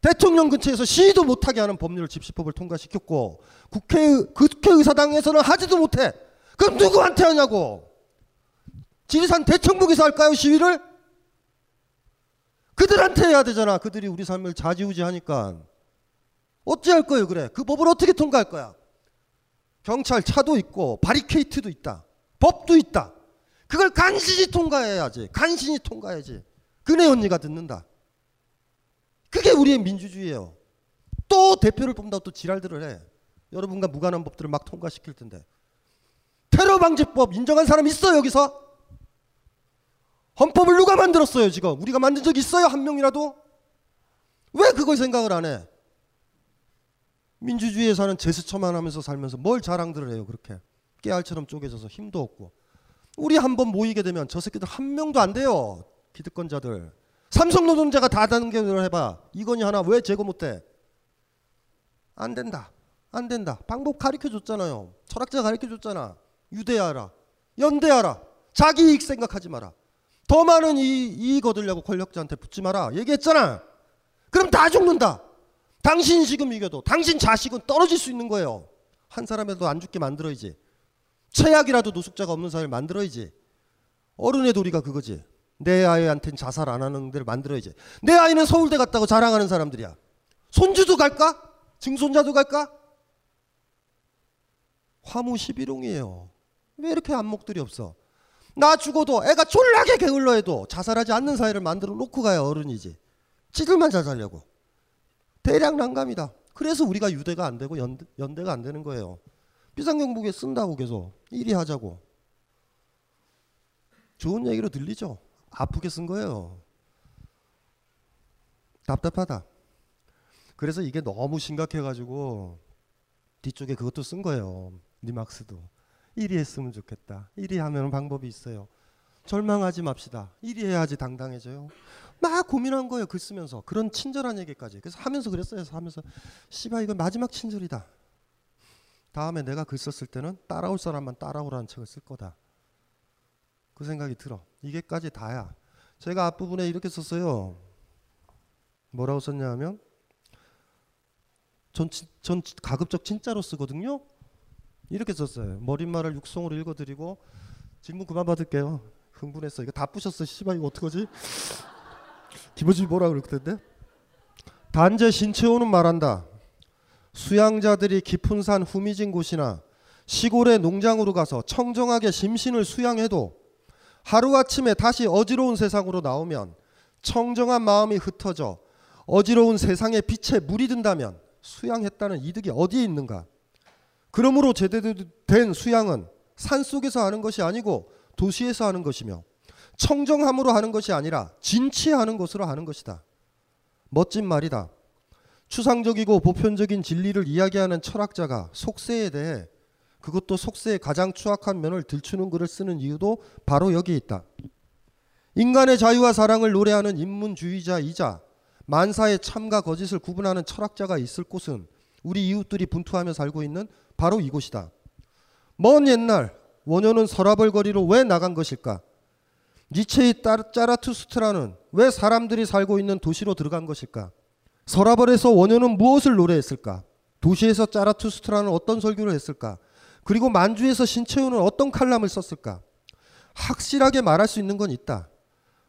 대통령 근처에서 시위도 못하게 하는 법률 집시법을 통과시켰고 국회 국회의사당에서는 하지도 못해. 그럼 누구한테 하냐고. 지리산 대청북에서 할까요 시위를? 그들한테 해야 되잖아. 그들이 우리 삶을 좌지우지하니까. 어찌할 거예요, 그래? 그 법을 어떻게 통과할 거야? 경찰 차도 있고 바리케이트도 있다. 법도 있다. 그걸 간신히 통과해야지. 간신히 통과해야지. 그네 언니가 듣는다. 그게 우리의 민주주의예요. 또 대표를 뽑는다고 또 지랄들을 해. 여러분과 무관한 법들을 막 통과시킬 텐데. 테러 방지법 인정한 사람 있어 여기서? 헌법을 누가 만들었어요, 지금? 우리가 만든 적 있어요, 한 명이라도? 왜 그걸 생각을 안 해? 민주주의에 사는 제스처만 하면서 살면서 뭘 자랑들을 해요, 그렇게. 깨알처럼 쪼개져서 힘도 없고. 우리 한 번 모이게 되면 저 새끼들 한 명도 안 돼요. 기득권자들. 삼성 노동자가 다 단결을 해봐. 이건이 하나 왜 제거 못해? 안 된다. 안 된다. 방법 가르쳐 줬잖아요. 철학자 가르쳐 줬잖아. 유대하라. 연대하라. 자기 이익 생각하지 마라. 더 많은 이익 얻으려고 권력자한테 붙지 마라. 얘기했잖아. 그럼 다 죽는다. 당신 지금 이겨도 당신 자식은 떨어질 수 있는 거예요. 한 사람이라도 안 죽게 만들어야지. 최악이라도 노숙자가 없는 사회를 만들어야지. 어른의 도리가 그거지. 내 아이한테는 자살 안 하는 데를 만들어야지. 내 아이는 서울대 갔다고 자랑하는 사람들이야. 손주도 갈까? 증손자도 갈까? 화무 11홍이에요. 왜 이렇게 안목들이 없어? 나 죽어도 애가 졸라게 게을러 해도 자살하지 않는 사회를 만들어 놓고 가야 어른이지. 지들만 자살려고 대량 난감이다. 그래서 우리가 유대가 안 되고 연, 연대가 안 되는 거예요. 비상경북에 쓴다고 계속 일이 하자고. 좋은 얘기로 들리죠? 아프게 쓴 거예요. 답답하다. 그래서 이게 너무 심각해가지고 뒤쪽에 그것도 쓴 거예요. 리막스도. 1위 했으면 좋겠다. 1위 하면 방법이 있어요. 절망하지 맙시다. 1위 해야지 당당해져요. 막 고민한 거예요. 글 쓰면서 그런 친절한 얘기까지. 그래서 하면서 그랬어요. 하면서 씨발 이건 마지막 친절이다. 다음에 내가 글 썼을 때는 따라올 사람만 따라오라는 책을 쓸 거다. 그 생각이 들어. 이게까지 다야. 제가 앞부분에 이렇게 썼어요. 뭐라고 썼냐면 전, 전 가급적 진짜로 쓰거든요. 이렇게 썼어요. 머릿말을 육성으로 읽어드리고 질문 그만 받을게요. 흥분했어. 이거 다 부셨어. 씨발 이거 어떡하지? 김호준 뭐라 그랬던데? 단재 신채호는 말한다. 수양자들이 깊은 산 후미진 곳이나 시골의 농장으로 가서 청정하게 심신을 수양해도 하루아침에 다시 어지러운 세상으로 나오면 청정한 마음이 흩어져 어지러운 세상의 빛에 물이 든다면 수양했다는 이득이 어디에 있는가? 그러므로 제대로 된 수양은 산 속에서 하는 것이 아니고 도시에서 하는 것이며 청정함으로 하는 것이 아니라 진취하는 것으로 하는 것이다. 멋진 말이다. 추상적이고 보편적인 진리를 이야기하는 철학자가 속세에 대해 그것도 속세의 가장 추악한 면을 들추는 글을 쓰는 이유도 바로 여기에 있다. 인간의 자유와 사랑을 노래하는 인문주의자이자 만사의 참과 거짓을 구분하는 철학자가 있을 곳은 우리 이웃들이 분투하며 살고 있는 바로 이곳이다. 먼 옛날 원효는 서라벌거리로 왜 나간 것일까? 니체의 짜라투스트라는 왜 사람들이 살고 있는 도시로 들어간 것일까? 서라벌에서 원효는 무엇을 노래했을까? 도시에서 짜라투스트라는 어떤 설교를 했을까? 그리고 만주에서 신채우는 어떤 칼럼을 썼을까? 확실하게 말할 수 있는 건 있다.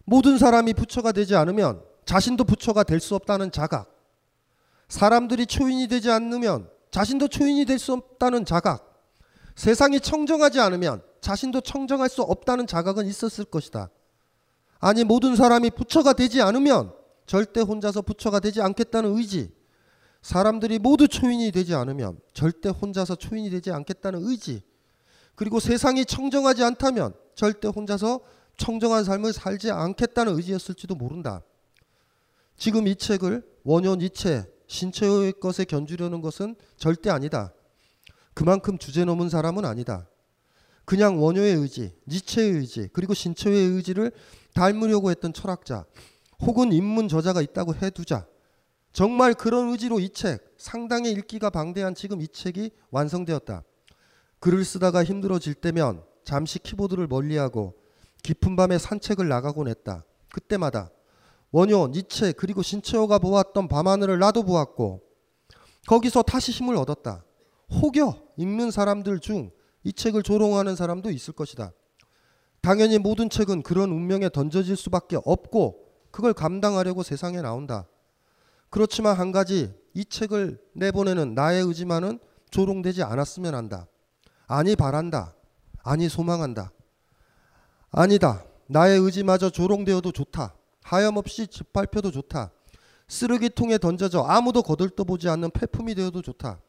모든 사람이 부처가 되지 않으면 자신도 부처가 될 수 없다는 자각. 사람들이 초인이 되지 않으면 자신도 초인이 될 수 없다는 자각, 세상이 청정하지 않으면 자신도 청정할 수 없다는 자각은 있었을 것이다. 아니, 모든 사람이 부처가 되지 않으면 절대 혼자서 부처가 되지 않겠다는 의지, 사람들이 모두 초인이 되지 않으면 절대 혼자서 초인이 되지 않겠다는 의지, 그리고 세상이 청정하지 않다면 절대 혼자서 청정한 삶을 살지 않겠다는 의지였을지도 모른다. 지금 이 책을 원연 이체 신체의 것에 견주려는 것은 절대 아니다. 그만큼 주제 넘은 사람은 아니다. 그냥 원효의 의지, 니체의 의지, 그리고 신체의 의지를 닮으려고 했던 철학자, 혹은 입문 저자가 있다고 해두자. 정말 그런 의지로 이 책, 상당히 읽기가 방대한 지금 이 책이 완성되었다. 글을 쓰다가 힘들어질 때면 잠시 키보드를 멀리하고 깊은 밤에 산책을 나가곤 했다. 그때마다 원효, 니체 그리고 신체호가 보았던 밤하늘을 나도 보았고 거기서 다시 힘을 얻었다. 혹여 읽는 사람들 중 이 책을 조롱하는 사람도 있을 것이다. 당연히 모든 책은 그런 운명에 던져질 수밖에 없고 그걸 감당하려고 세상에 나온다. 그렇지만 한 가지 이 책을 내보내는 나의 의지만은 조롱되지 않았으면 한다. 아니 바란다. 아니 소망한다. 아니다. 나의 의지마저 조롱되어도 좋다. 하염없이 짓밟혀도 좋다. 쓰레기통에 던져져 아무도 거들떠보지 않는 폐품이 되어도 좋다.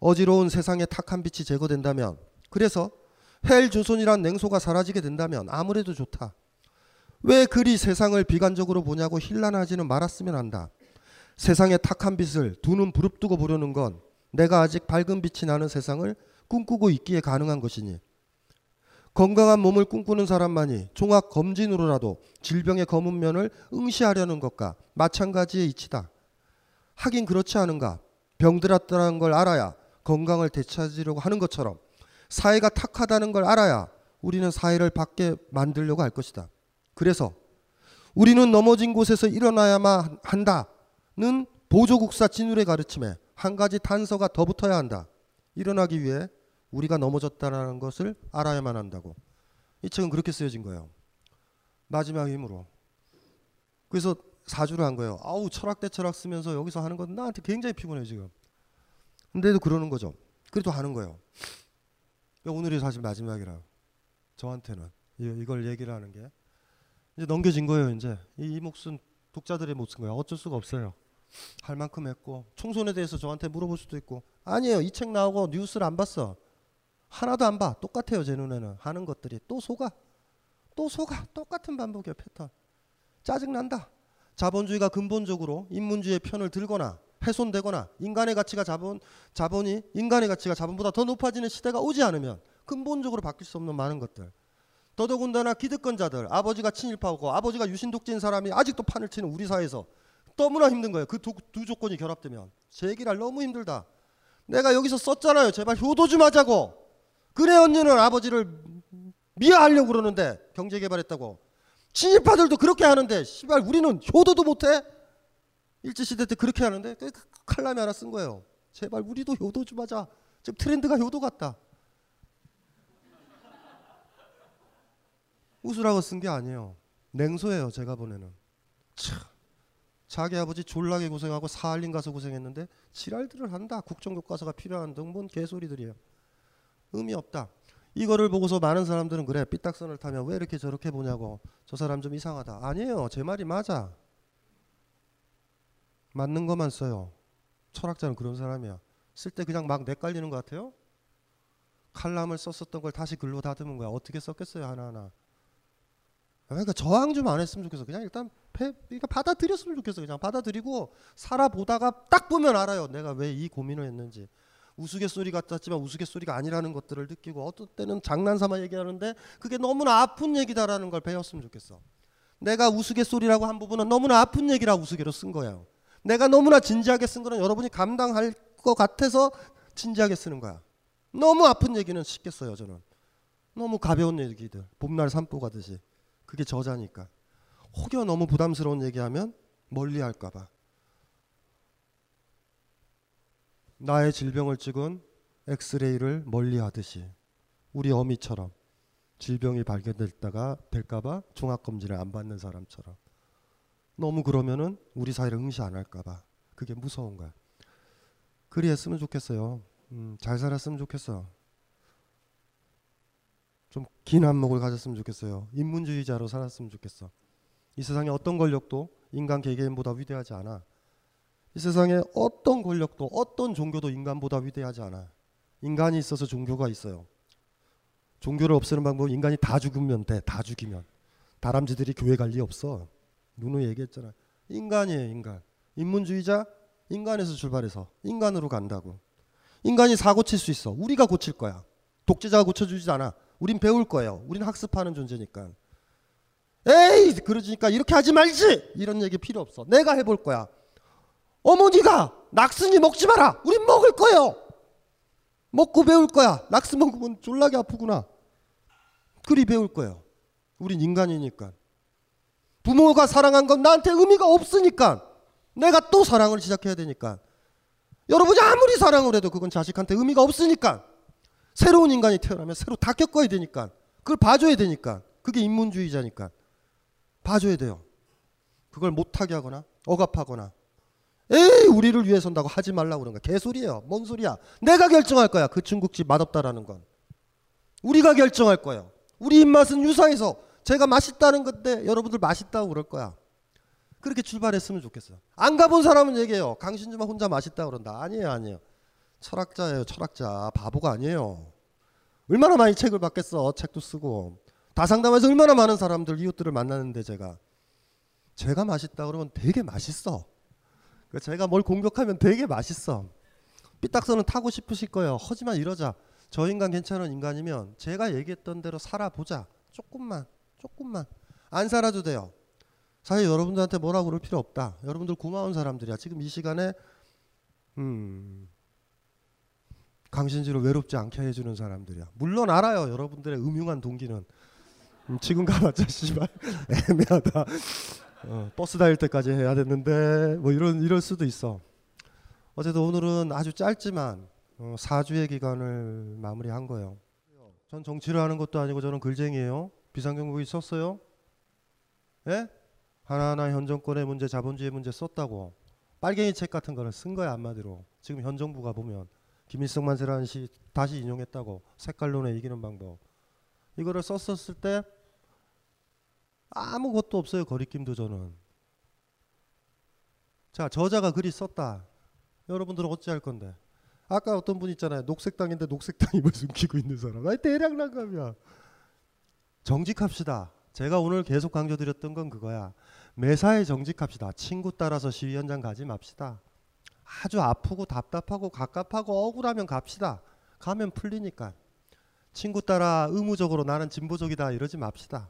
어지러운 세상에 탁한 빛이 제거된다면 그래서 헬 조선이란 냉소가 사라지게 된다면 아무래도 좋다. 왜 그리 세상을 비관적으로 보냐고 힐난하지는 말았으면 한다. 세상의 탁한 빛을 두 눈 부릅뜨고 보려는 건 내가 아직 밝은 빛이 나는 세상을 꿈꾸고 있기에 가능한 것이니 건강한 몸을 꿈꾸는 사람만이 종합 검진으로라도 질병의 검은 면을 응시하려는 것과 마찬가지의 이치다. 하긴 그렇지 않은가? 병들었다는 걸 알아야 건강을 되찾으려고 하는 것처럼 사회가 탁하다는 걸 알아야 우리는 사회를 밖에 만들려고 할 것이다. 그래서 우리는 넘어진 곳에서 일어나야만 한다는 보조국사 진울의 가르침에 한 가지 단서가 더 붙어야 한다. 일어나기 위해 우리가 넘어졌다는 라 것을 알아야만 한다고. 이 책은 그렇게 쓰여진 거예요. 마지막 힘으로. 그래서 사주를 한 거예요. 아우 철학 대 철학 쓰면서 여기서 하는 건 나한테 굉장히 피곤해 지금. 근데도 그러는 거죠. 그래도 하는 거예요. 오늘이 사실 마지막이라 저한테는 이걸 얘기를 하는 게 이제 넘겨진 거예요. 이제 이, 목숨 독자들의 몫인 거야. 어쩔 수가 없어요. 할 만큼 했고 총선에 대해서 저한테 물어볼 수도 있고 아니에요. 이 책 나오고 뉴스를 안 봤어. 하나도 안 봐. 똑같아요, 제 눈에는. 하는 것들이 또 속아. 또 속아. 똑같은 반복이야 패턴. 짜증난다. 자본주의가 근본적으로 인문주의의 편을 들거나 훼손되거나 인간의 가치가 자본 자본이 인간의 가치가 자본보다 더 높아지는 시대가 오지 않으면 근본적으로 바뀔 수 없는 많은 것들. 더더군다나 기득권자들, 아버지가 친일파고 아버지가 유신 독재인 사람이 아직도 판을 치는 우리 사회에서 너무나 힘든 거예요. 그 두 조건이 결합되면 제기랄 너무 힘들다. 내가 여기서 썼잖아요. 제발 효도 좀 하자고. 그네 언니는 아버지를 미워하려고 그러는데 경제 개발했다고. 친일파들도 그렇게 하는데 씨발 우리는 효도도 못해? 일제시대 때 그렇게 하는데 그 칼라이 하나 쓴 거예요. 제발 우리도 효도 좀 하자. 지금 트렌드가 효도 같다. 웃으라고 쓴 게 아니에요. 냉소예요. 제가 보내는. 자기 아버지 졸라게 고생하고 사할린 가서 고생했는데 지랄들을 한다. 국정교과서가 필요한 등본 개소리들이에요. 의미 없다. 이거를 보고서 많은 사람들은 그래 삐딱선을 타면 왜 이렇게 저렇게 보냐고 저 사람 좀 이상하다. 아니에요. 제 말이 맞아. 맞는 것만 써요. 철학자는 그런 사람이야. 쓸 때 그냥 막 내깔리는 것 같아요. 칼람을 썼었던 걸 다시 글로 다듬은 거야. 어떻게 썼겠어요 하나하나. 그러니까 저항 좀 안 했으면 좋겠어. 그냥 일단 폐, 그러니까 받아들였으면 좋겠어. 그냥 받아들이고 살아보다가 딱 보면 알아요. 내가 왜 이 고민을 했는지. 우스갯소리 같았지만 우스갯소리가 아니라는 것들을 느끼고 어떤 때는 장난삼아 얘기하는데 그게 너무나 아픈 얘기다라는 걸 배웠으면 좋겠어. 내가 우스갯소리라고 한 부분은 너무나 아픈 얘기라 우스개로 쓴거야 내가 너무나 진지하게 쓴 거는 여러분이 감당할 것 같아서 진지하게 쓰는 거야. 너무 아픈 얘기는 쉽겠어요 저는. 너무 가벼운 얘기들 봄날 산보 가듯이 그게 저자니까. 혹여 너무 부담스러운 얘기하면 멀리할까봐 나의 질병을 찍은 엑스레이를 멀리하듯이 우리 어미처럼 질병이 발견됐다가 될까봐 종합 검진을 안 받는 사람처럼 너무 그러면은 우리 사회를 응시 안 할까봐 그게 무서운 거야. 그리했으면 좋겠어요. 음, 잘 살았으면 좋겠어. 좀긴 안목을 가졌으면 좋겠어요. 인문주의자로 살았으면 좋겠어. 이 세상에 어떤 권력도 인간 개개인보다 위대하지 않아. 이 세상에 어떤 권력도 어떤 종교도 인간보다 위대하지 않아. 인간이 있어서 종교가 있어요. 종교를 없애는 방법은 인간이 다 죽으면 돼. 다 죽이면. 다람쥐들이 교회 갈 리 없어. 누누 얘기했잖아. 인간이에요, 인간. 인문주의자 인간에서 출발해서 인간으로 간다고. 인간이 사고 칠수 있어. 우리가 고칠 거야. 독재자가 고쳐주지 않아. 우린 배울 거예요. 우린 학습하는 존재니까. 에이, 그러지니까 이렇게 하지 말지. 이런 얘기 필요 없어. 내가 해볼 거야. 어머니가 낙순이 먹지 마라. 우린 먹을 거예요. 먹고 배울 거야. 낙스 먹으면 졸라게 아프구나. 그리 배울 거예요. 우린 인간이니까. 부모가 사랑한 건 나한테 의미가 없으니까. 내가 또 사랑을 시작해야 되니까. 여러분이 아무리 사랑을 해도 그건 자식한테 의미가 없으니까. 새로운 인간이 태어나면 새로 다 겪어야 되니까. 그걸 봐줘야 되니까. 그게 인문주의자니까. 봐줘야 돼요. 그걸 못하게 하거나 억압하거나 에이 우리를 위해 선다고 하지 말라고 그런 거야. 개소리예요. 뭔 소리야. 내가 결정할 거야. 그 중국집 맛없다라는 건. 우리가 결정할 거예요. 우리 입맛은 유사해서 제가 맛있다는 건데 여러분들 맛있다고 그럴 거야. 그렇게 출발했으면 좋겠어요. 안 가본 사람은 얘기해요. 강신주만 혼자 맛있다 고 그런다. 아니에요, 아니에요. 철학자예요, 철학자. 바보가 아니에요. 얼마나 많이 책을 받겠어. 책도 쓰고. 다상담에서 얼마나 많은 사람들, 이웃들을 만나는데 제가. 제가 맛있다 그러면 되게 맛있어. 제가 그러니까 뭘 공격하면 되게 맛있어. 삐딱선은 타고 싶으실 거예요. 하지만 이러자. 저 인간 괜찮은 인간이면 제가 얘기했던 대로 살아보자. 조금만, 조금만. 안 살아도 돼요. 사실 여러분들한테 뭐라고 그럴 필요 없다. 여러분들 고마운 사람들이야. 지금 이 시간에 음, 강신지로 외롭지 않게 해주는 사람들이야. 물론 알아요. 여러분들의 음흉한 동기는 음, 지금 가봤자 씨발 애매하다. 어, 버스 다닐 때까지 해야 됐는데 뭐 이런 이럴 수도 있어. 어제도 오늘은 아주 짧지만 어, 4주의 기간을 마무리한 거예요. 전 정치를 하는 것도 아니고 저는 글쟁이에요. 비상경보기 썼어요? 예? 하나하나 현 정권의 문제, 자본주의 문제 썼다고. 빨갱이 책 같은 거를 쓴 거야 한마디로. 지금 현 정부가 보면 김일성 만세라는 시 다시 인용했다고 색깔론에 이기는 방법. 이거를 썼었을 때 아무것도 없어요. 거리낌도 저는. 자, 저자가 글이 썼다. 여러분들은 어찌할 건데? 아까 어떤 분 있잖아요. 녹색당인데 녹색당 입을 뭐 숨기고 있는 사람. 아이 대략 난가이 정직합시다. 제가 오늘 계속 강조드렸던 건 그거야. 매사에 정직합시다. 친구 따라서 시위 현장 가지 맙시다. 아주 아프고 답답하고 갑갑하고 억울하면 갑시다. 가면 풀리니까. 친구 따라 의무적으로 나는 진보적이다 이러지 맙시다.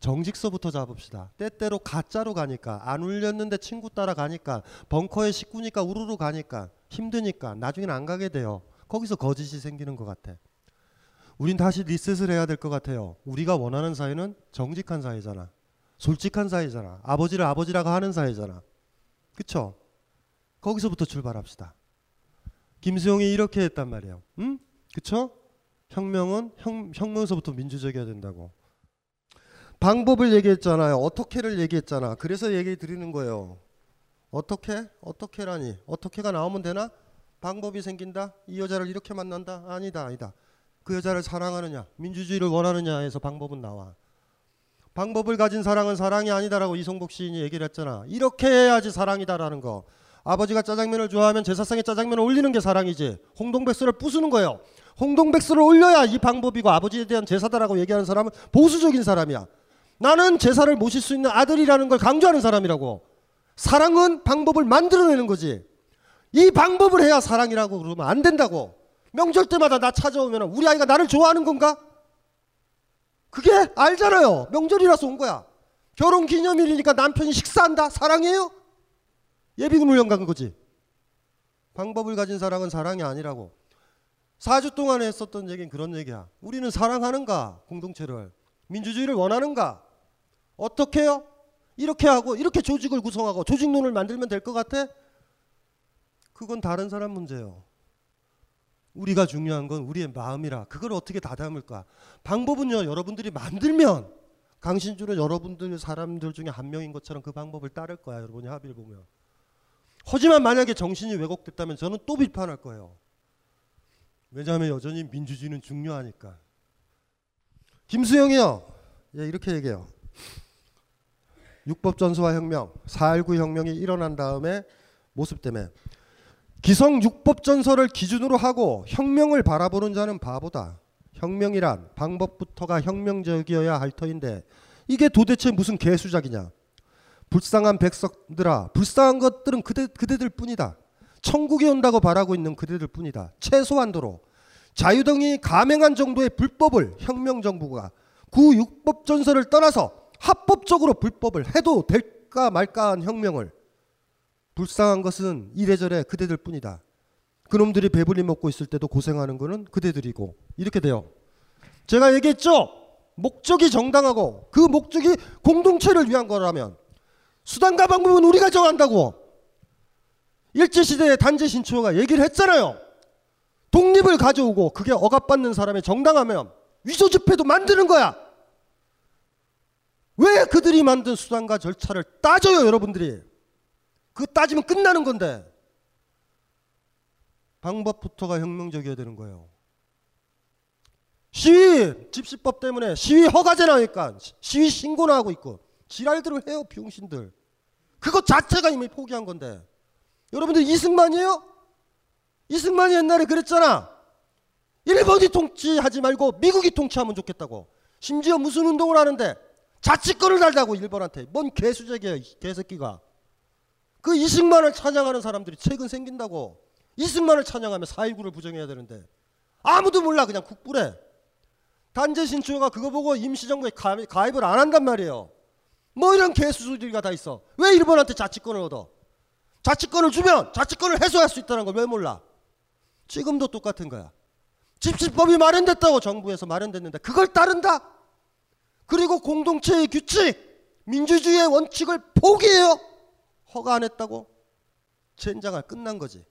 정직서부터 잡읍시다. 때때로 가짜로 가니까 안 울렸는데 친구 따라 가니까 벙커에 식구니까 우르르 가니까 힘드니까 나중엔 안 가게 돼요. 거기서 거짓이 생기는 것 같아. 우린 다시 리셋을 해야 될 것 같아요. 우리가 원하는 사회는 정직한 사회잖아. 솔직한 사회잖아. 아버지를 아버지라고 하는 사회잖아. 그쵸? 거기서부터 출발합시다. 김수용이 이렇게 했단 말이에요. 응? 그쵸? 혁명은 혁, 혁명서부터 민주적이어야 된다고. 방법을 얘기했잖아요. 어떻게를 얘기했잖아. 그래서 얘기 드리는 거예요. 어떻게? 어떻게라니? 어떻게가 나오면 되나? 방법이 생긴다? 이 여자를 이렇게 만난다? 아니다, 아니다. 그 여자를 사랑하느냐, 민주주의를 원하느냐 해서 방법은 나와. 방법을 가진 사랑은 사랑이 아니다라고 이성복 시인이 얘기를 했잖아. 이렇게 해야지 사랑이다라는 거. 아버지가 짜장면을 좋아하면 제사상에 짜장면을 올리는 게 사랑이지. 홍동백스를 부수는 거예요. 홍동백스를 올려야 이 방법이고 아버지에 대한 제사다라고 얘기하는 사람은 보수적인 사람이야. 나는 제사를 모실 수 있는 아들이라는 걸 강조하는 사람이라고. 사랑은 방법을 만들어내는 거지. 이 방법을 해야 사랑이라고 그러면 안 된다고. 명절 때마다 나 찾아오면 우리 아이가 나를 좋아하는 건가? 그게 알잖아요. 명절이라서 온 거야. 결혼 기념일이니까 남편이 식사한다. 사랑해요 예비군 훈련 간 거지. 방법을 가진 사랑은 사랑이 아니라고. 4주 동안에 했었던 얘기는 그런 얘기야. 우리는 사랑하는가? 공동체를. 민주주의를 원하는가? 어떻게요? 이렇게 하고 이렇게 조직을 구성하고 조직론을 만들면 될 것 같아? 그건 다른 사람 문제요 우리가 중요한 건 우리의 마음이라 그걸 어떻게 다담을까? 방법은요 여러분들이 만들면 강신주는 여러분들 사람들 중에 한 명인 것처럼 그 방법을 따를 거야 여러분이 합의를 보면. 하지만 만약에 정신이 왜곡됐다면 저는 또 비판할 거예요. 왜냐하면 여전히 민주주의는 중요하니까. 김수영이요. 예, 이렇게 얘기해요. 육법 전수화 혁명, 4.19 혁명이 일어난 다음에 모습 때문에 기성 육법 전서를 기준으로 하고 혁명을 바라보는 자는 바보다. 혁명이란 방법부터가 혁명적이어야 할 터인데 이게 도대체 무슨 개수작이냐. 불쌍한 백성들아, 불쌍한 것들은 그대, 그대들 뿐이다. 천국이 온다고 바라고 있는 그대들 뿐이다. 최소한도로 자유당이 감행한 정도의 불법을 혁명 정부가 구육법 전서를 떠나서 합법적으로 불법을 해도 될까 말까한 혁명을 불쌍한 것은 이래저래 그대들 뿐이다. 그놈들이 배불리 먹고 있을 때도 고생하는 거는 그대들이고 이렇게 돼요. 제가 얘기했죠. 목적이 정당하고 그 목적이 공동체를 위한 거라면 수단과 방법은 우리가 정한다고 일제시대의 단지 신초가 얘기를 했잖아요. 독립을 가져오고 그게 억압받는 사람의 정당하면 위조 지폐도 만드는 거야. 왜 그들이 만든 수단과 절차를 따져요, 여러분들이? 그 따지면 끝나는 건데. 방법부터가 혁명적이어야 되는 거예요. 시위 집시법 때문에 시위 허가제 나니까 시위 신고 나하고 있고 지랄들을 해요 병신들 그것 자체가 이미 포기한 건데 여러분들 이승만이에요? 이승만이 옛날에 그랬잖아 일본이 통치하지 말고 미국이 통치하면 좋겠다고 심지어 무슨 운동을 하는데 자치권을 달라고 일본한테. 뭔 개수작이야, 개새끼가. 그 이승만을 찬양하는 사람들이 최근 생긴다고. 이승만을 찬양하면 4.19를 부정해야 되는데. 아무도 몰라, 그냥 국불에단재신청가 그거 보고 임시정부에 가입을 안 한단 말이에요. 뭐 이런 개수들이가 다 있어. 왜 일본한테 자치권을 얻어? 자치권을 주면 자치권을 해소할 수 있다는 걸 왜 몰라? 지금도 똑같은 거야. 집시법이 마련됐다고 정부에서 마련됐는데 그걸 따른다? 그리고 공동체의 규칙, 민주주의의 원칙을 포기해요. 허가 안 했다고 젠장할 끝난 거지.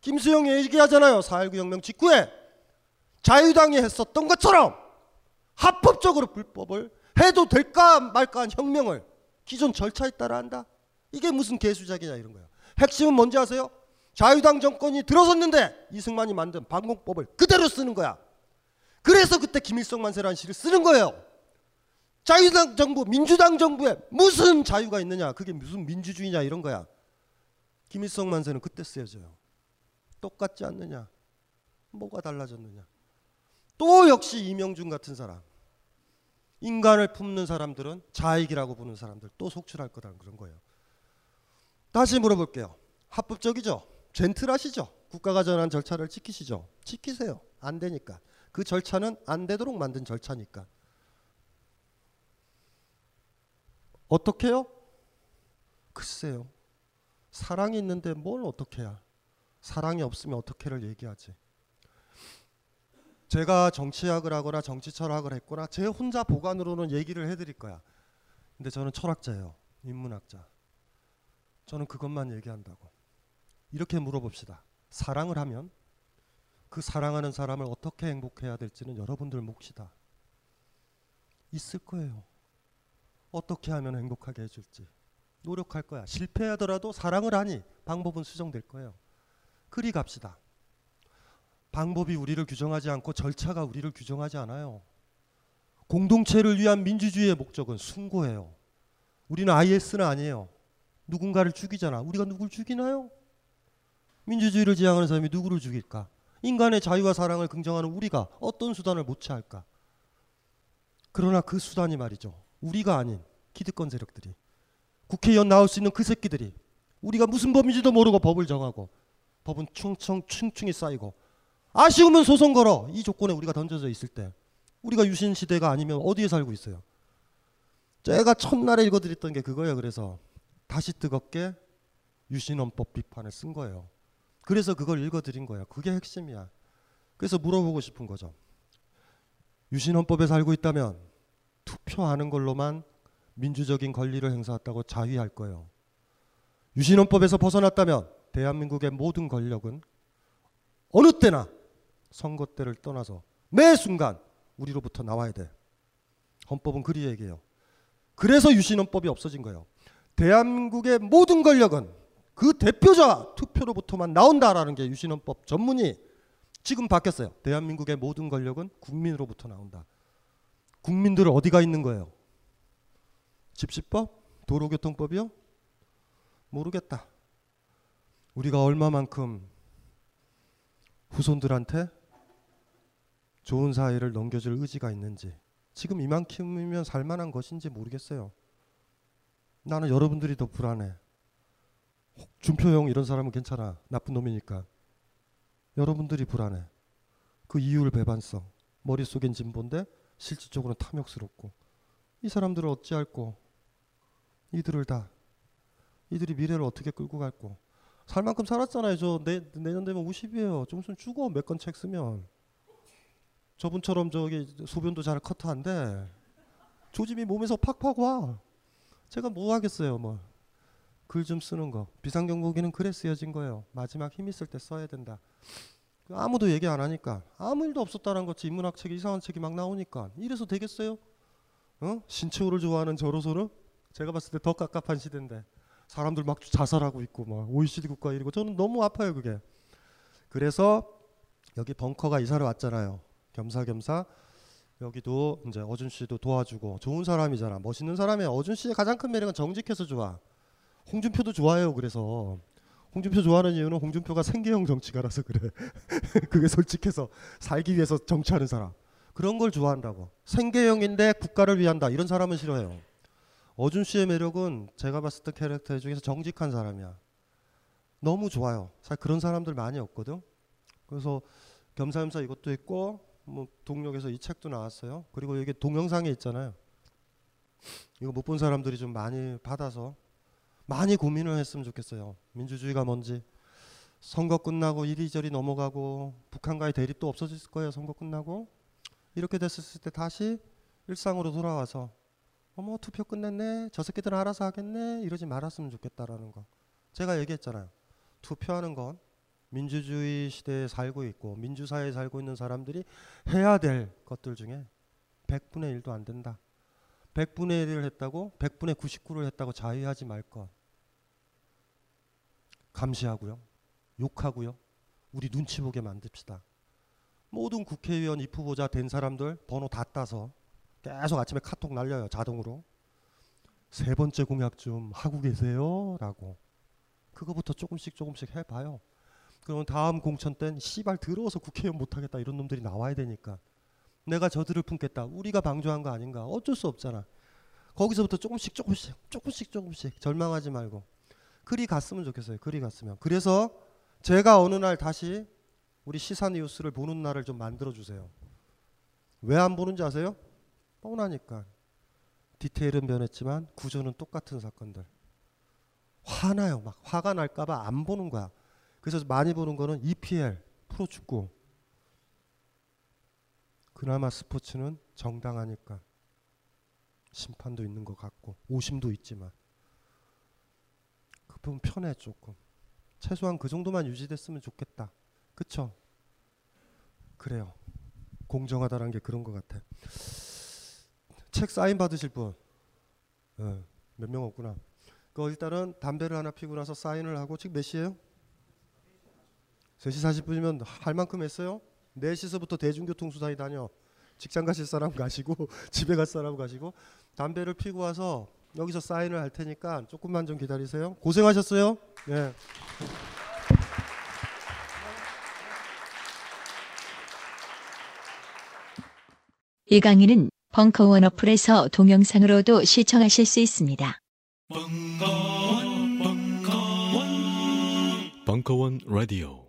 김수영이 얘기하잖아요. 4.19 혁명 직후에 자유당이 했었던 것처럼 합법적으로 불법을 해도 될까 말까한 혁명을 기존 절차에 따라 한다. 이게 무슨 개수작이냐 이런 거예요. 핵심은 뭔지 아세요? 자유당 정권이 들어섰는데 이승만이 만든 방공법을 그대로 쓰는 거야. 그래서 그때 김일성 만세라는 시를 쓰는 거예요. 자유당 정부, 민주당 정부에 무슨 자유가 있느냐? 그게 무슨 민주주의냐 이런 거야. 김일성 만세는 그때 쓰여져요. 똑같지 않느냐? 뭐가 달라졌느냐? 또 역시 이명준 같은 사람. 인간을 품는 사람들은 자익이라고 보는 사람들 또 속출할 거라는 그런 거예요. 다시 물어볼게요. 합법적이죠? 젠틀하시죠? 국가가 전한 절차를 지키시죠? 지키세요. 안 되니까. 그 절차는 안 되도록 만든 절차니까. 어떻게요? 글쎄요. 사랑이 있는데 뭘 어떻게 야 사랑이 없으면 어떻게를 얘기하지? 제가 정치학을 하거나 정치 철학을 했거나 제 혼자 보관으로는 얘기를 해드릴 거야. 근데 저는 철학자예요. 인문학자. 저는 그것만 얘기한다고. 이렇게 물어봅시다. 사랑을 하면 그 사랑하는 사람을 어떻게 행복해야 될지는 여러분들 몫이다. 있을 거예요. 어떻게 하면 행복하게 해줄지 노력할 거야. 실패하더라도 사랑을 하니 방법은 수정될 거예요. 그리 갑시다. 방법이 우리를 규정하지 않고 절차가 우리를 규정하지 않아요. 공동체를 위한 민주주의의 목적은 순고해요. 우리는 IS는 아니에요. 누군가를 죽이잖아. 우리가 누굴 죽이나요? 민주주의를 지향하는 사람이 누구를 죽일까? 인간의 자유와 사랑을 긍정하는 우리가 어떤 수단을 못 취할까? 그러나 그 수단이 말이죠. 우리가 아닌 기득권 세력들이 국회의원 나올 수 있는 그 새끼들이 우리가 무슨 법인지도 모르고 법을 정하고 법은 충청 충충이 쌓이고 아쉬우면 소송 걸어 이 조건에 우리가 던져져 있을 때 우리가 유신 시대가 아니면 어디에 살고 있어요? 제가 첫날에 읽어드렸던 게 그거예요. 그래서 다시 뜨겁게 유신헌법 비판을 쓴 거예요. 그래서 그걸 읽어드린 거예요. 그게 핵심이야. 그래서 물어보고 싶은 거죠. 유신헌법에 살고 있다면 투표하는 걸로만 민주적인 권리를 행사했다고 자위할 거예요. 유신헌법에서 벗어났다면 대한민국의 모든 권력은 어느 때나 선거 때를 떠나서 매 순간 우리로부터 나와야 돼. 헌법은 그리 얘기해요. 그래서 유신헌법이 없어진 거예요. 대한민국의 모든 권력은 그 대표자 투표로부터만 나온다라는 게 유신헌법 전문이 지금 바뀌었어요. 대한민국의 모든 권력은 국민으로부터 나온다. 국민들은 어디가 있는 거예요? 집시법? 도로교통법이요? 모르겠다. 우리가 얼마만큼 후손들한테 좋은 사회를 넘겨줄 의지가 있는지 지금 이만큼이면 살만한 것인지 모르겠어요. 나는 여러분들이 더 불안해. 준표형 이런 사람은 괜찮아. 나쁜 놈이니까. 여러분들이 불안해. 그 이유를 배반성. 머릿속엔 진보데 실질적으로 탐욕스럽고 이 사람들을 어찌할꼬 이들을 다 이들이 미래를 어떻게 끌고 갈꼬 살 만큼 살았잖아요 저 내, 내년 되면 50이에요 좀 있으면 죽어 몇건책 쓰면 저분처럼 저기 소변도 잘 커트한데 조짐이 몸에서 팍팍 와 제가 뭐 하겠어요 뭐 글 좀 쓰는 거 비상경보기는 글에 쓰여진 거예요 마지막 힘 있을 때 써야 된다 그 아무도 얘기 안 하니까 아무 일도 없었다는 거지 인문학 책이 이상한 책이 막 나오니까 이래서 되겠어요? 어? 신체우를 좋아하는 저로서는 제가 봤을 때 더 깝깝한 시대인데 사람들 막 자살하고 있고 막 OECD 국가 일이고 저는 너무 아파요 그게 그래서 여기 벙커가 이사를 왔잖아요 겸사겸사 여기도 이제 어준 씨도 도와주고 좋은 사람이잖아 멋있는 사람이야 어준 씨의 가장 큰 매력은 정직해서 좋아 홍준표도 좋아해요 그래서 홍준표 좋아하는 이유는 홍준표가 생계형 정치가라서 그래. 그게 솔직해서 살기 위해서 정치하는 사람. 그런 걸 좋아한다고. 생계형인데 국가를 위한다. 이런 사람은 싫어해요. 어준 씨의 매력은 제가 봤을 때 캐릭터 중에서 정직한 사람이야. 너무 좋아요. 사실 그런 사람들 많이 없거든. 그래서 겸사겸사 이것도 있고 뭐 동력에서 이 책도 나왔어요. 그리고 이게 동영상에 있잖아요. 이거 못 본 사람들이 좀 많이 받아서 많이 고민을 했으면 좋겠어요. 민주주의가 뭔지. 선거 끝나고 이리저리 넘어가고 북한과의 대립도 없어질 거예요. 선거 끝나고 이렇게 됐을 때 다시 일상으로 돌아와서 어머 투표 끝냈네저 새끼들은 알아서 하겠네 이러지 말았으면 좋겠다라는 거 제가 얘기했잖아요 투표하는 건 민주주의 시대에 살고 있고 민주사회에 살고 있는 사람들이 해야 될 것들 중에 100분의 1도 안 된다 100분의 1을 했다고 100분의 99를 했다고 자위하지 말 것. 감시하고요. 욕하고요. 우리 눈치 보게 만듭시다. 모든 국회의원 입후보자 된 사람들 번호 다 따서 계속 아침에 카톡 날려요. 자동으로. 세 번째 공약 좀 하고 계세요. 라고. 그거부터 조금씩 조금씩 해봐요. 그러 다음 공천 땐 씨발 들어서 국회의원 못하겠다 이런 놈들이 나와야 되니까 내가 저들을 품겠다. 우리가 방조한 거 아닌가? 어쩔 수 없잖아. 거기서부터 조금씩 조금씩 조금씩 조금씩 절망하지 말고 그리 갔으면 좋겠어요. 그리 갔으면. 그래서 제가 어느 날 다시 우리 시사 뉴스를 보는 날을 좀 만들어 주세요. 왜 안 보는지 아세요? 뻔하니까. 디테일은 변했지만 구조는 똑같은 사건들. 화나요. 막 화가 날까봐 안 보는 거야. 그래서 많이 보는 거는 EPL 프로축구 그나마 스포츠는 정당하니까 심판도 있는 것 같고 오심도 있지만 그 부분 편해 조금 최소한 그 정도만 유지됐으면 좋겠다 그쵸 그래요 공정하다는게 그런 것 같아 책 사인 받으실 분 예, 몇명 없구나 그 일단은 담배를 하나 피고 나서 사인을 하고 책몇시에요 3시 40분이면 할 만큼 했어요? 4시서부터 대중교통 수단이 다녀. 직장 가실 사람 가시고 집에 갈 사람 가시고 담배를 피고 와서 여기서 사인을 할 테니까 조금만 좀 기다리세요. 고생하셨어요. 네. 이 강의는 벙커원 어플에서 동영상으로도 시청하실 수 있습니다. 벙커원, 벙커원, 벙커원 라디오.